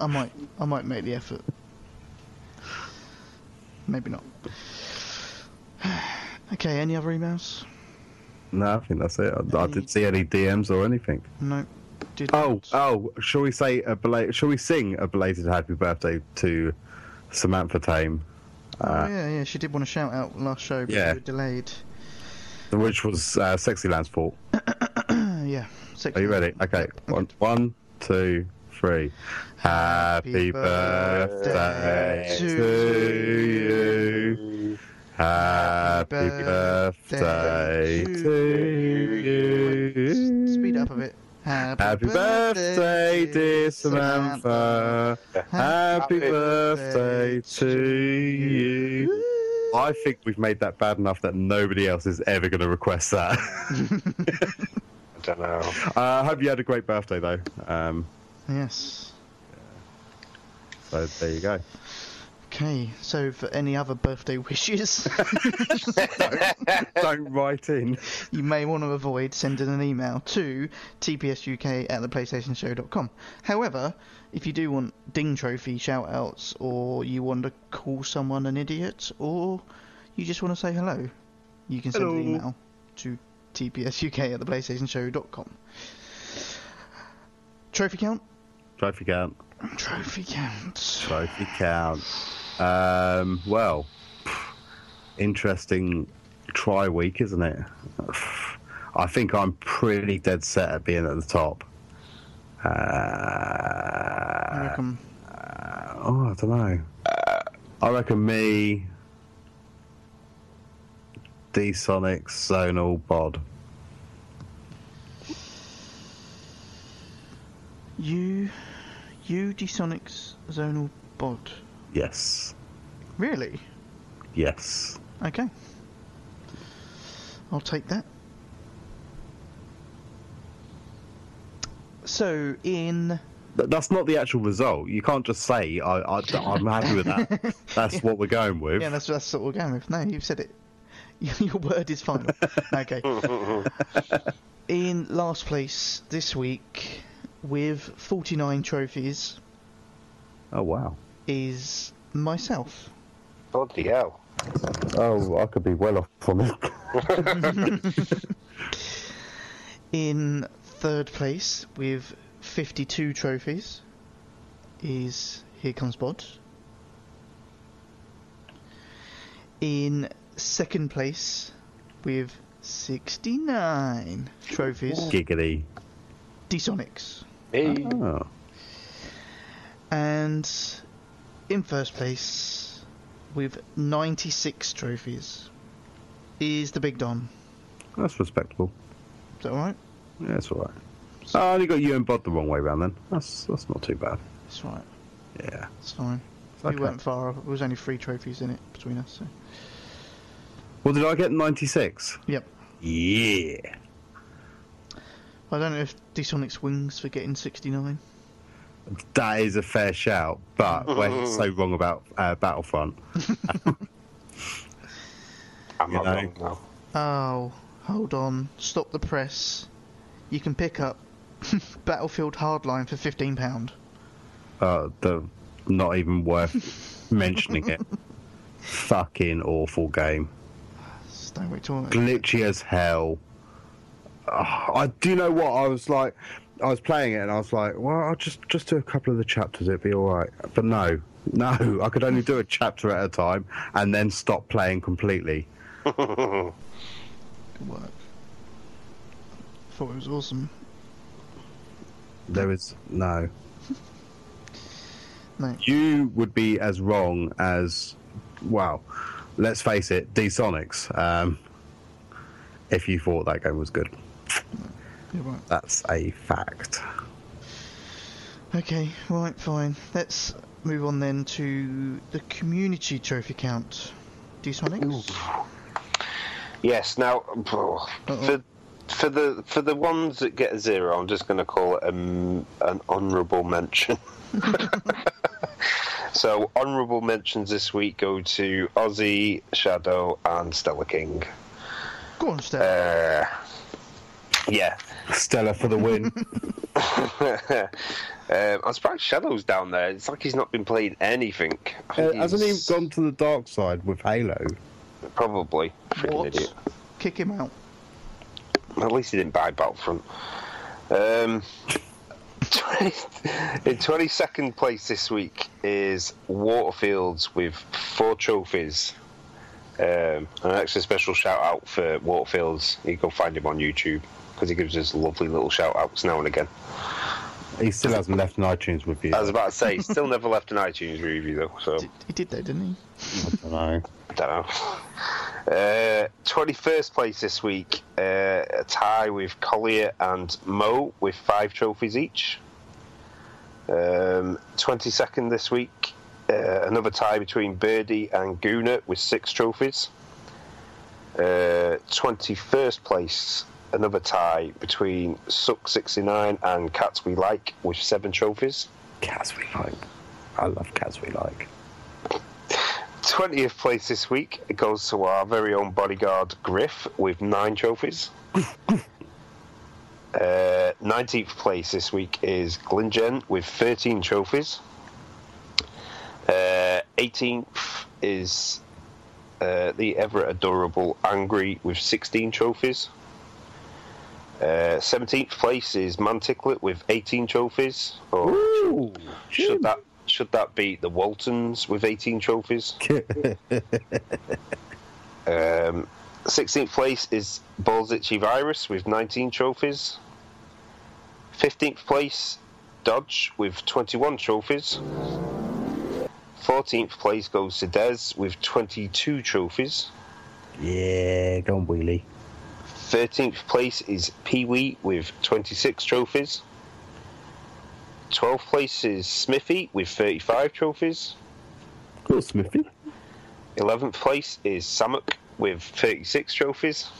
I might, I might make the effort. Maybe not. okay. Any other emails? No, I think that's it. I, I didn't see any DMs or anything. No. Did Oh, not. oh, shall we say a bela- shall we sing a belated happy birthday to Samantha Tame, Oh, yeah, yeah. She did want to shout out last show, but uh, yeah. we were delayed. which was uh, Sexyland's fault. Uh, yeah. Are you ready? Okay. One, one, two, three. Happy birthday to you. Happy birthday to you. Speed up a bit. Happy birthday, dear Samantha. Happy birthday to you. I think we've made that bad enough that nobody else is ever going to request that. I don't know. uh, I hope you had a great birthday, though. Um, Yes. so there you go. Okay. So for any other birthday wishes, Don't write in. you may want to avoid sending an email to tpsuk at theplaystationshow.com. However, if you do want ding trophy shout outs, or you want to call someone an idiot, or you just want to say hello, you can send an email to tpsuk at theplaystationshow.com. trophy count. Trophy count. Trophy count. Trophy count. Um, well, interesting try week, isn't it? I think I'm pretty dead set at being at the top. I Uh, reckon. oh, I don't know. I reckon me, D Sonic, Zonal, Bod. You, you, Dsonics, Zonal Bod. Yes. Really? Yes. Okay. I'll take that. So in Th- That's not the actual result. You can't just say I, I, I'm happy with that. That's what we're going with. yeah, that's that's what we're going with. No, you've said it. Your word is final. okay. in last place this week with 49 trophies oh wow. Is myself. Bloody hell. Oh, I could be well off from it. In third place with 52 trophies is Here Comes Bod. In second place with 69 trophies, Giggity. Dsonics. Hey. Oh. And in first place with 96 trophies is the Big Don. That's respectable. Is that alright? Yeah, that's all right. Oh, I only got you and Bod the wrong way round then. That's that's not too bad. It's right. Yeah. It's fine. It's We okay. weren't far off. There was only three trophies in it between us. So. Well, did I get 96? Yep. Yeah. I don't know if Dsonics wings for getting 69. That is a fair shout, but we're so wrong about uh, Battlefront. I'm not wrong now. Oh, hold on. Stop the press. You can pick up Battlefield Hardline for £15. Uh, the not even worth mentioning it. Fucking awful game. Just don't wait till glitchy as hell. Ah, I do you know what I was like. I was playing it and I was like, well, I'll just just do a couple of the chapters. It'd be all right. But no, no, I could only do a chapter at a time and then stop playing completely. Good work. Thought it was awesome. There is no. No. You would be as wrong as, well, let's face it, D Sonics. Um, if you thought that game was good, You're right. that's a fact. Okay, right, fine. Let's move on then to the community trophy count. Dsonics? Yes. Now, for for the for the ones that get a zero, I'm just going to call it um, an honourable mention. so, honourable mentions this week go to Ozzy, Shadow, and Stella King. Go on, Steph. Uh, yeah. Stella for the win. um, I'm surprised Shadow's down there. It's like he's not been playing anything. Uh, hasn't he gone to the dark side with Halo? Probably. Freaking what? idiot. Kick him out. At least he didn't buy Battlefront. Um, 20, in 22nd place this week is Waterfields with four trophies. Um, an extra special shout out for Waterfields. You can find him on YouTube because he gives us lovely little shout outs now and again. He still hasn't left an iTunes review. I was about to say, he's still never left an iTunes review though, so he did though, didn't he? I don't know. I don't know. Uh, 21st place this week, uh, a tie with Collier and Mo with five trophies each. Um, 22nd this week, uh, another tie between Birdie and Guna with six trophies. Uh, 21st place, another tie between Suck69 and Cats We Like with seven trophies. Cats we like. I love cats we like. 20th place this week it goes to our very own bodyguard Griff with nine trophies. uh, 19th place this week is Glinjen with 13 trophies. Uh, 18th is uh, the ever adorable Angry with 16 trophies. Uh, 17th place is Manticlet with 18 trophies. Or Ooh, should that should that be the Waltons with 18 trophies? Um, 16th place is Itchy Virus with 19 trophies. 15th place, Dodge with 21 trophies. 14th place goes to Des with 22 trophies. yeah, go on, Wheelie. 13th place is Pee Wee with 26 trophies. 12th place is Smithy with 35 trophies. Cool, Smithy. 11th place is Samuk with 36 trophies.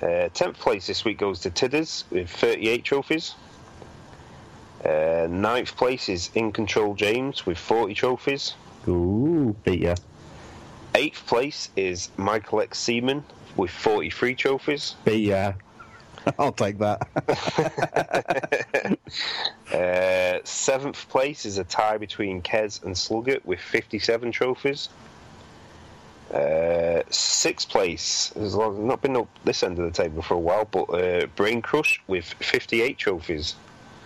Uh, 10th place this week goes to Tidders with 38 trophies. Uh, 9th place is In Control James with 40 trophies. Ooh, beat ya. 8th place is Michael X Seaman with 43 trophies. Beat ya. I'll take that. Uh, 7th place is a tie between Kez and Sluggett with 57 trophies. Uh, sixth place has not been up this end of the table for a while, but uh, Brain Crush with 58 trophies.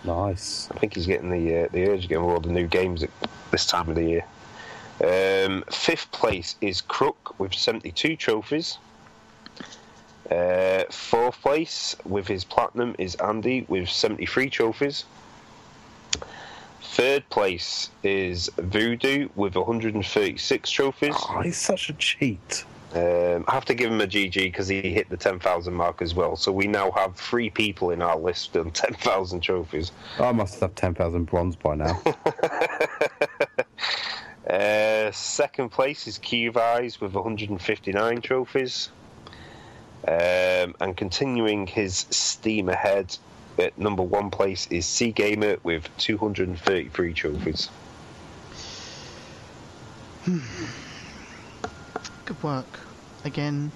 nice. I think he's getting the uh, the urge again with all the new games at this time of the year. Um, fifth place is Crook with 72 trophies. Uh, fourth place with his platinum is Andy with 73 trophies. Third place is Voodoo with 136 trophies. Oh, he's such a cheat. Um, I have to give him a GG because he hit the 10,000 mark as well. So we now have three people in our list on 10,000 trophies. I must have 10,000 bronze by now. Uh, second place is Eyes with 159 trophies. Um, and continuing his steam ahead, at number one place is Sea Gamer with 233 trophies. Good work. Again.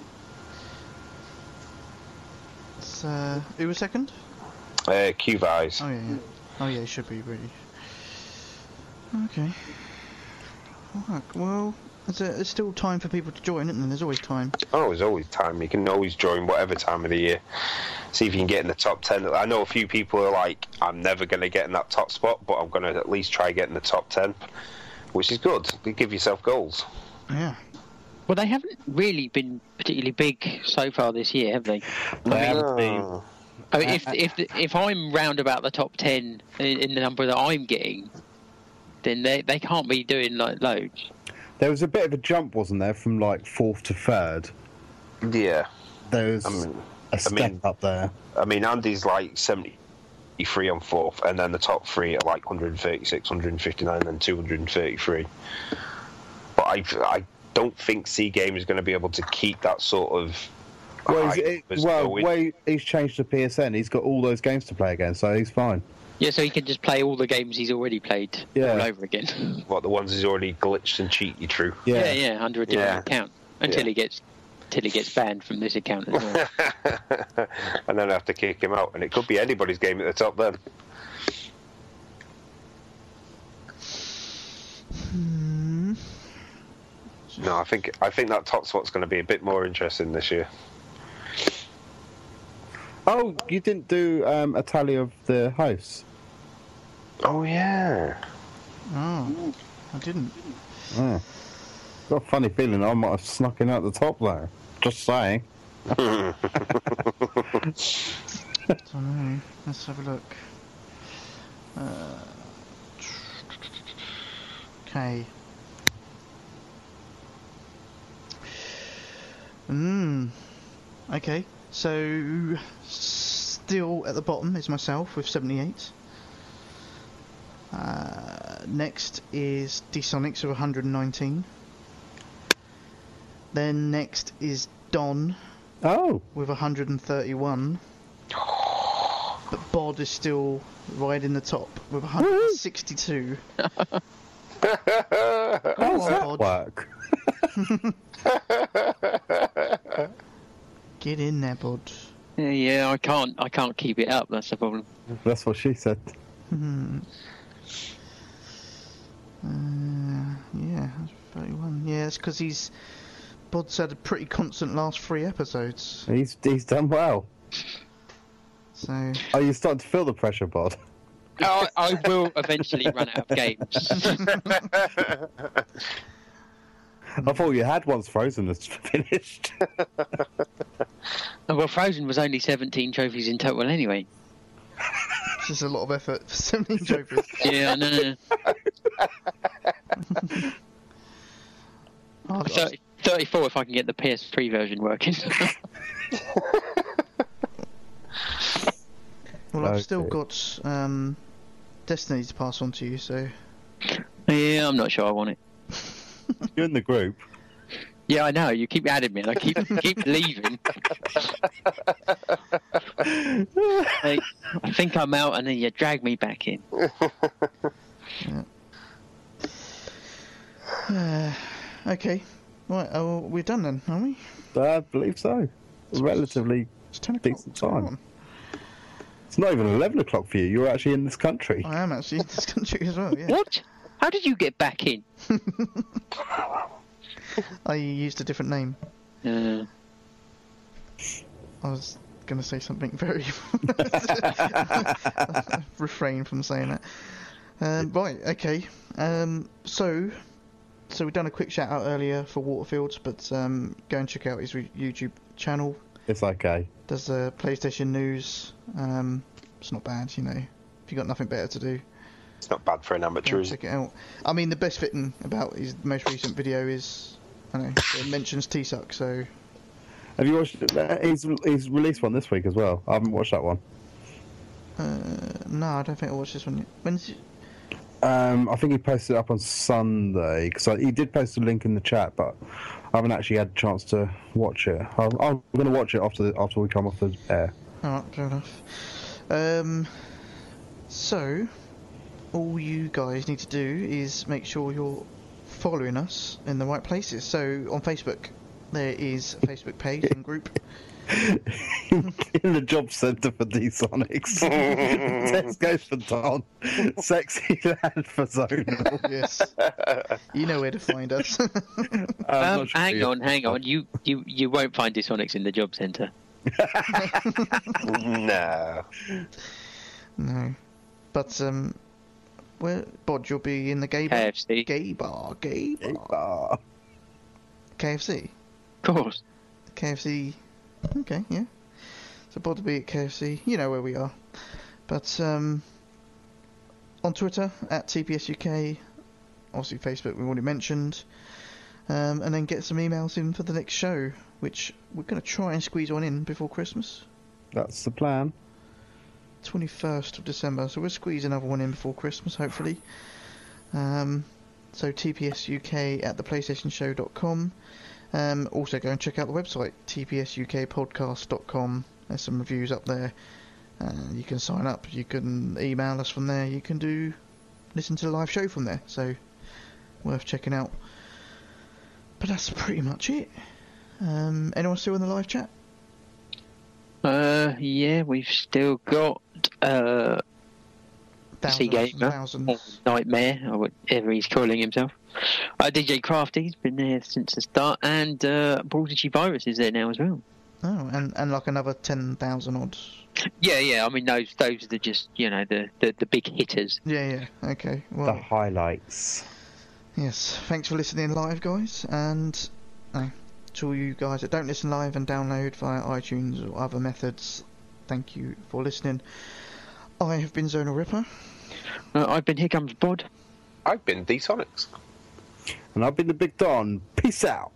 It's, uh, who was second? Uh, Eyes. Oh yeah, yeah. Oh yeah, it should be really. Okay. Alright, well, there's, a, there's still time for people to join, isn't there? There's always time. Oh, there's always time. You can always join whatever time of the year. See if you can get in the top 10. I know a few people are like, I'm never going to get in that top spot, but I'm going to at least try getting the top 10, which is good. You give yourself goals. Yeah. Well, they haven't really been particularly big so far this year, have they? They haven't been. Oh. I mean, if if if I'm round about the top ten in, in the number that I'm getting, then they they can't be doing like loads. There was a bit of a jump, wasn't there, from like fourth to third? Yeah. There was I mean, a step mean- up there. I mean, Andy's like 73 on fourth, and then the top three are like 136, 159, and 233. But I, I don't think C Game is going to be able to keep that sort of. Well, hype he's, as well, way he's changed to PSN. He's got all those games to play again, so he's fine. Yeah, so he can just play all the games he's already played Yeah. all over again. what the ones he's already glitched and cheated through. yeah, yeah, under a different Yeah. account until Yeah. he gets until he gets banned from this account as well. and then I have to kick him out, and it could be anybody's game at the top then. Hmm. No, I think I think that top spot's going to be a bit more interesting this year. Oh, you didn't do um, a tally of the hosts. Oh yeah. Oh, I didn't. Oh. Got a funny feeling I might have snuck in at the top there. Just saying. don't know. Let's have a look. Uh, okay. Hmm. Okay. So still at the bottom is myself with 78. Uh, next is D-Sonics with 119. Then next is Don Oh, with 131. But Bod is still right in the top with 162. how does that work? Get in there, Bod. yeah, yeah, I can't I can't keep it up. That's the problem. That's what she said. Hmm. Uh, yeah, that's 31. Yeah, it's because he's. Bod's had a pretty constant last three episodes. He's he's done well. So Are you starting to feel the pressure, Bod? I, I will eventually run out of games. I thought you had once Frozen that's finished. well, Frozen was only 17 trophies in total anyway. it's just a lot of effort for 17 trophies. Yeah, I know. Oh, I've 30, 34 if I can get the PS3 version working. well, I've still got um, Destiny to pass on to you, so yeah, I'm not sure I want it. You're in the group. Yeah, I know. You keep adding me, and I keep keep leaving. Like, I think I'm out, and then you drag me back in. uh, okay. Right, oh, we're done then, aren't we? I believe so. Relatively. It's 10 o'clock. Decent time. It's not even 11 o'clock for you. You're actually in this country. I am actually in this country as well, yeah. What? How did you get back in? I used a different name. Uh, I was going to say something very. refrain from saying that. Um, right, okay. Um, so, so we've done a quick shout out earlier for Waterfields, but um, go and check out his YouTube channel. It's okay. Does the PlayStation news. Um, it's not bad, you know. If you got nothing better to do, It's not bad for an go amateur, and is it? check it out. I mean, the best fitting about his most recent video is, I know, it mentions T-Suck, so Have you watched? Uh, he's he's released one this week as well. I haven't watched that one. uh, no, I don't think I watched this one yet. When's Um, I think he posted it up on Sunday because he did post a link in the chat, but I haven't actually had a chance to watch it. I'm, I'm going to watch it after the, after we come off the air. Alright, fair enough. Um, so, all you guys need to do is make sure you're following us in the right places. So, on Facebook, there is a Facebook page and group. in the job centre for D-Sonics. Tesco's for Don. Sexyland for Zonal. yes. You know where to find us. I'm um, sure hang on, hang on. You you you won't find Dysonics in the job centre. no. no. But, um, where, Bod, you'll be in the gay bar. KFC, Gay bar, gay bar. KFC. of course. KFC. Okay, yeah. So Bod will be at KFC. You know where we are. But um, on Twitter at TPSUK, obviously Facebook we've already mentioned, um, and then get some emails in for the next show, which we're going to try and squeeze one in before Christmas, That's the plan. 21st of December. So we'll squeeze another one in before Christmas, hopefully. Um, so TPSUK at theplaystationshow.com. Um, also go and check out the website tpsukpodcast.com. There's some reviews up there. Uh, you can sign up. You can email us from there. You can do listen to the live show from there. So worth checking out. But that's pretty much it. Um, anyone still in the live chat? Uh, yeah, we've still got uh Thousands Sea and Gamer. Nightmare, or whatever he's calling himself. Uh, DJ Crafty's been there since the start, and uh, Prodigy Virus is there now as well. Oh, and, and like another 10,000 odds. Yeah, yeah. I mean, those those are just you know the the, the big hitters. Yeah, yeah. Okay. The highlights. yes. Thanks for listening live, guys. And uh, to all you guys that don't listen live and download via iTunes or other methods, thank you for listening. I have been Zonal Ripper. Uh, I've been here comes Bod. I've been D-Sonics. And I've been the Big Don. Peace out.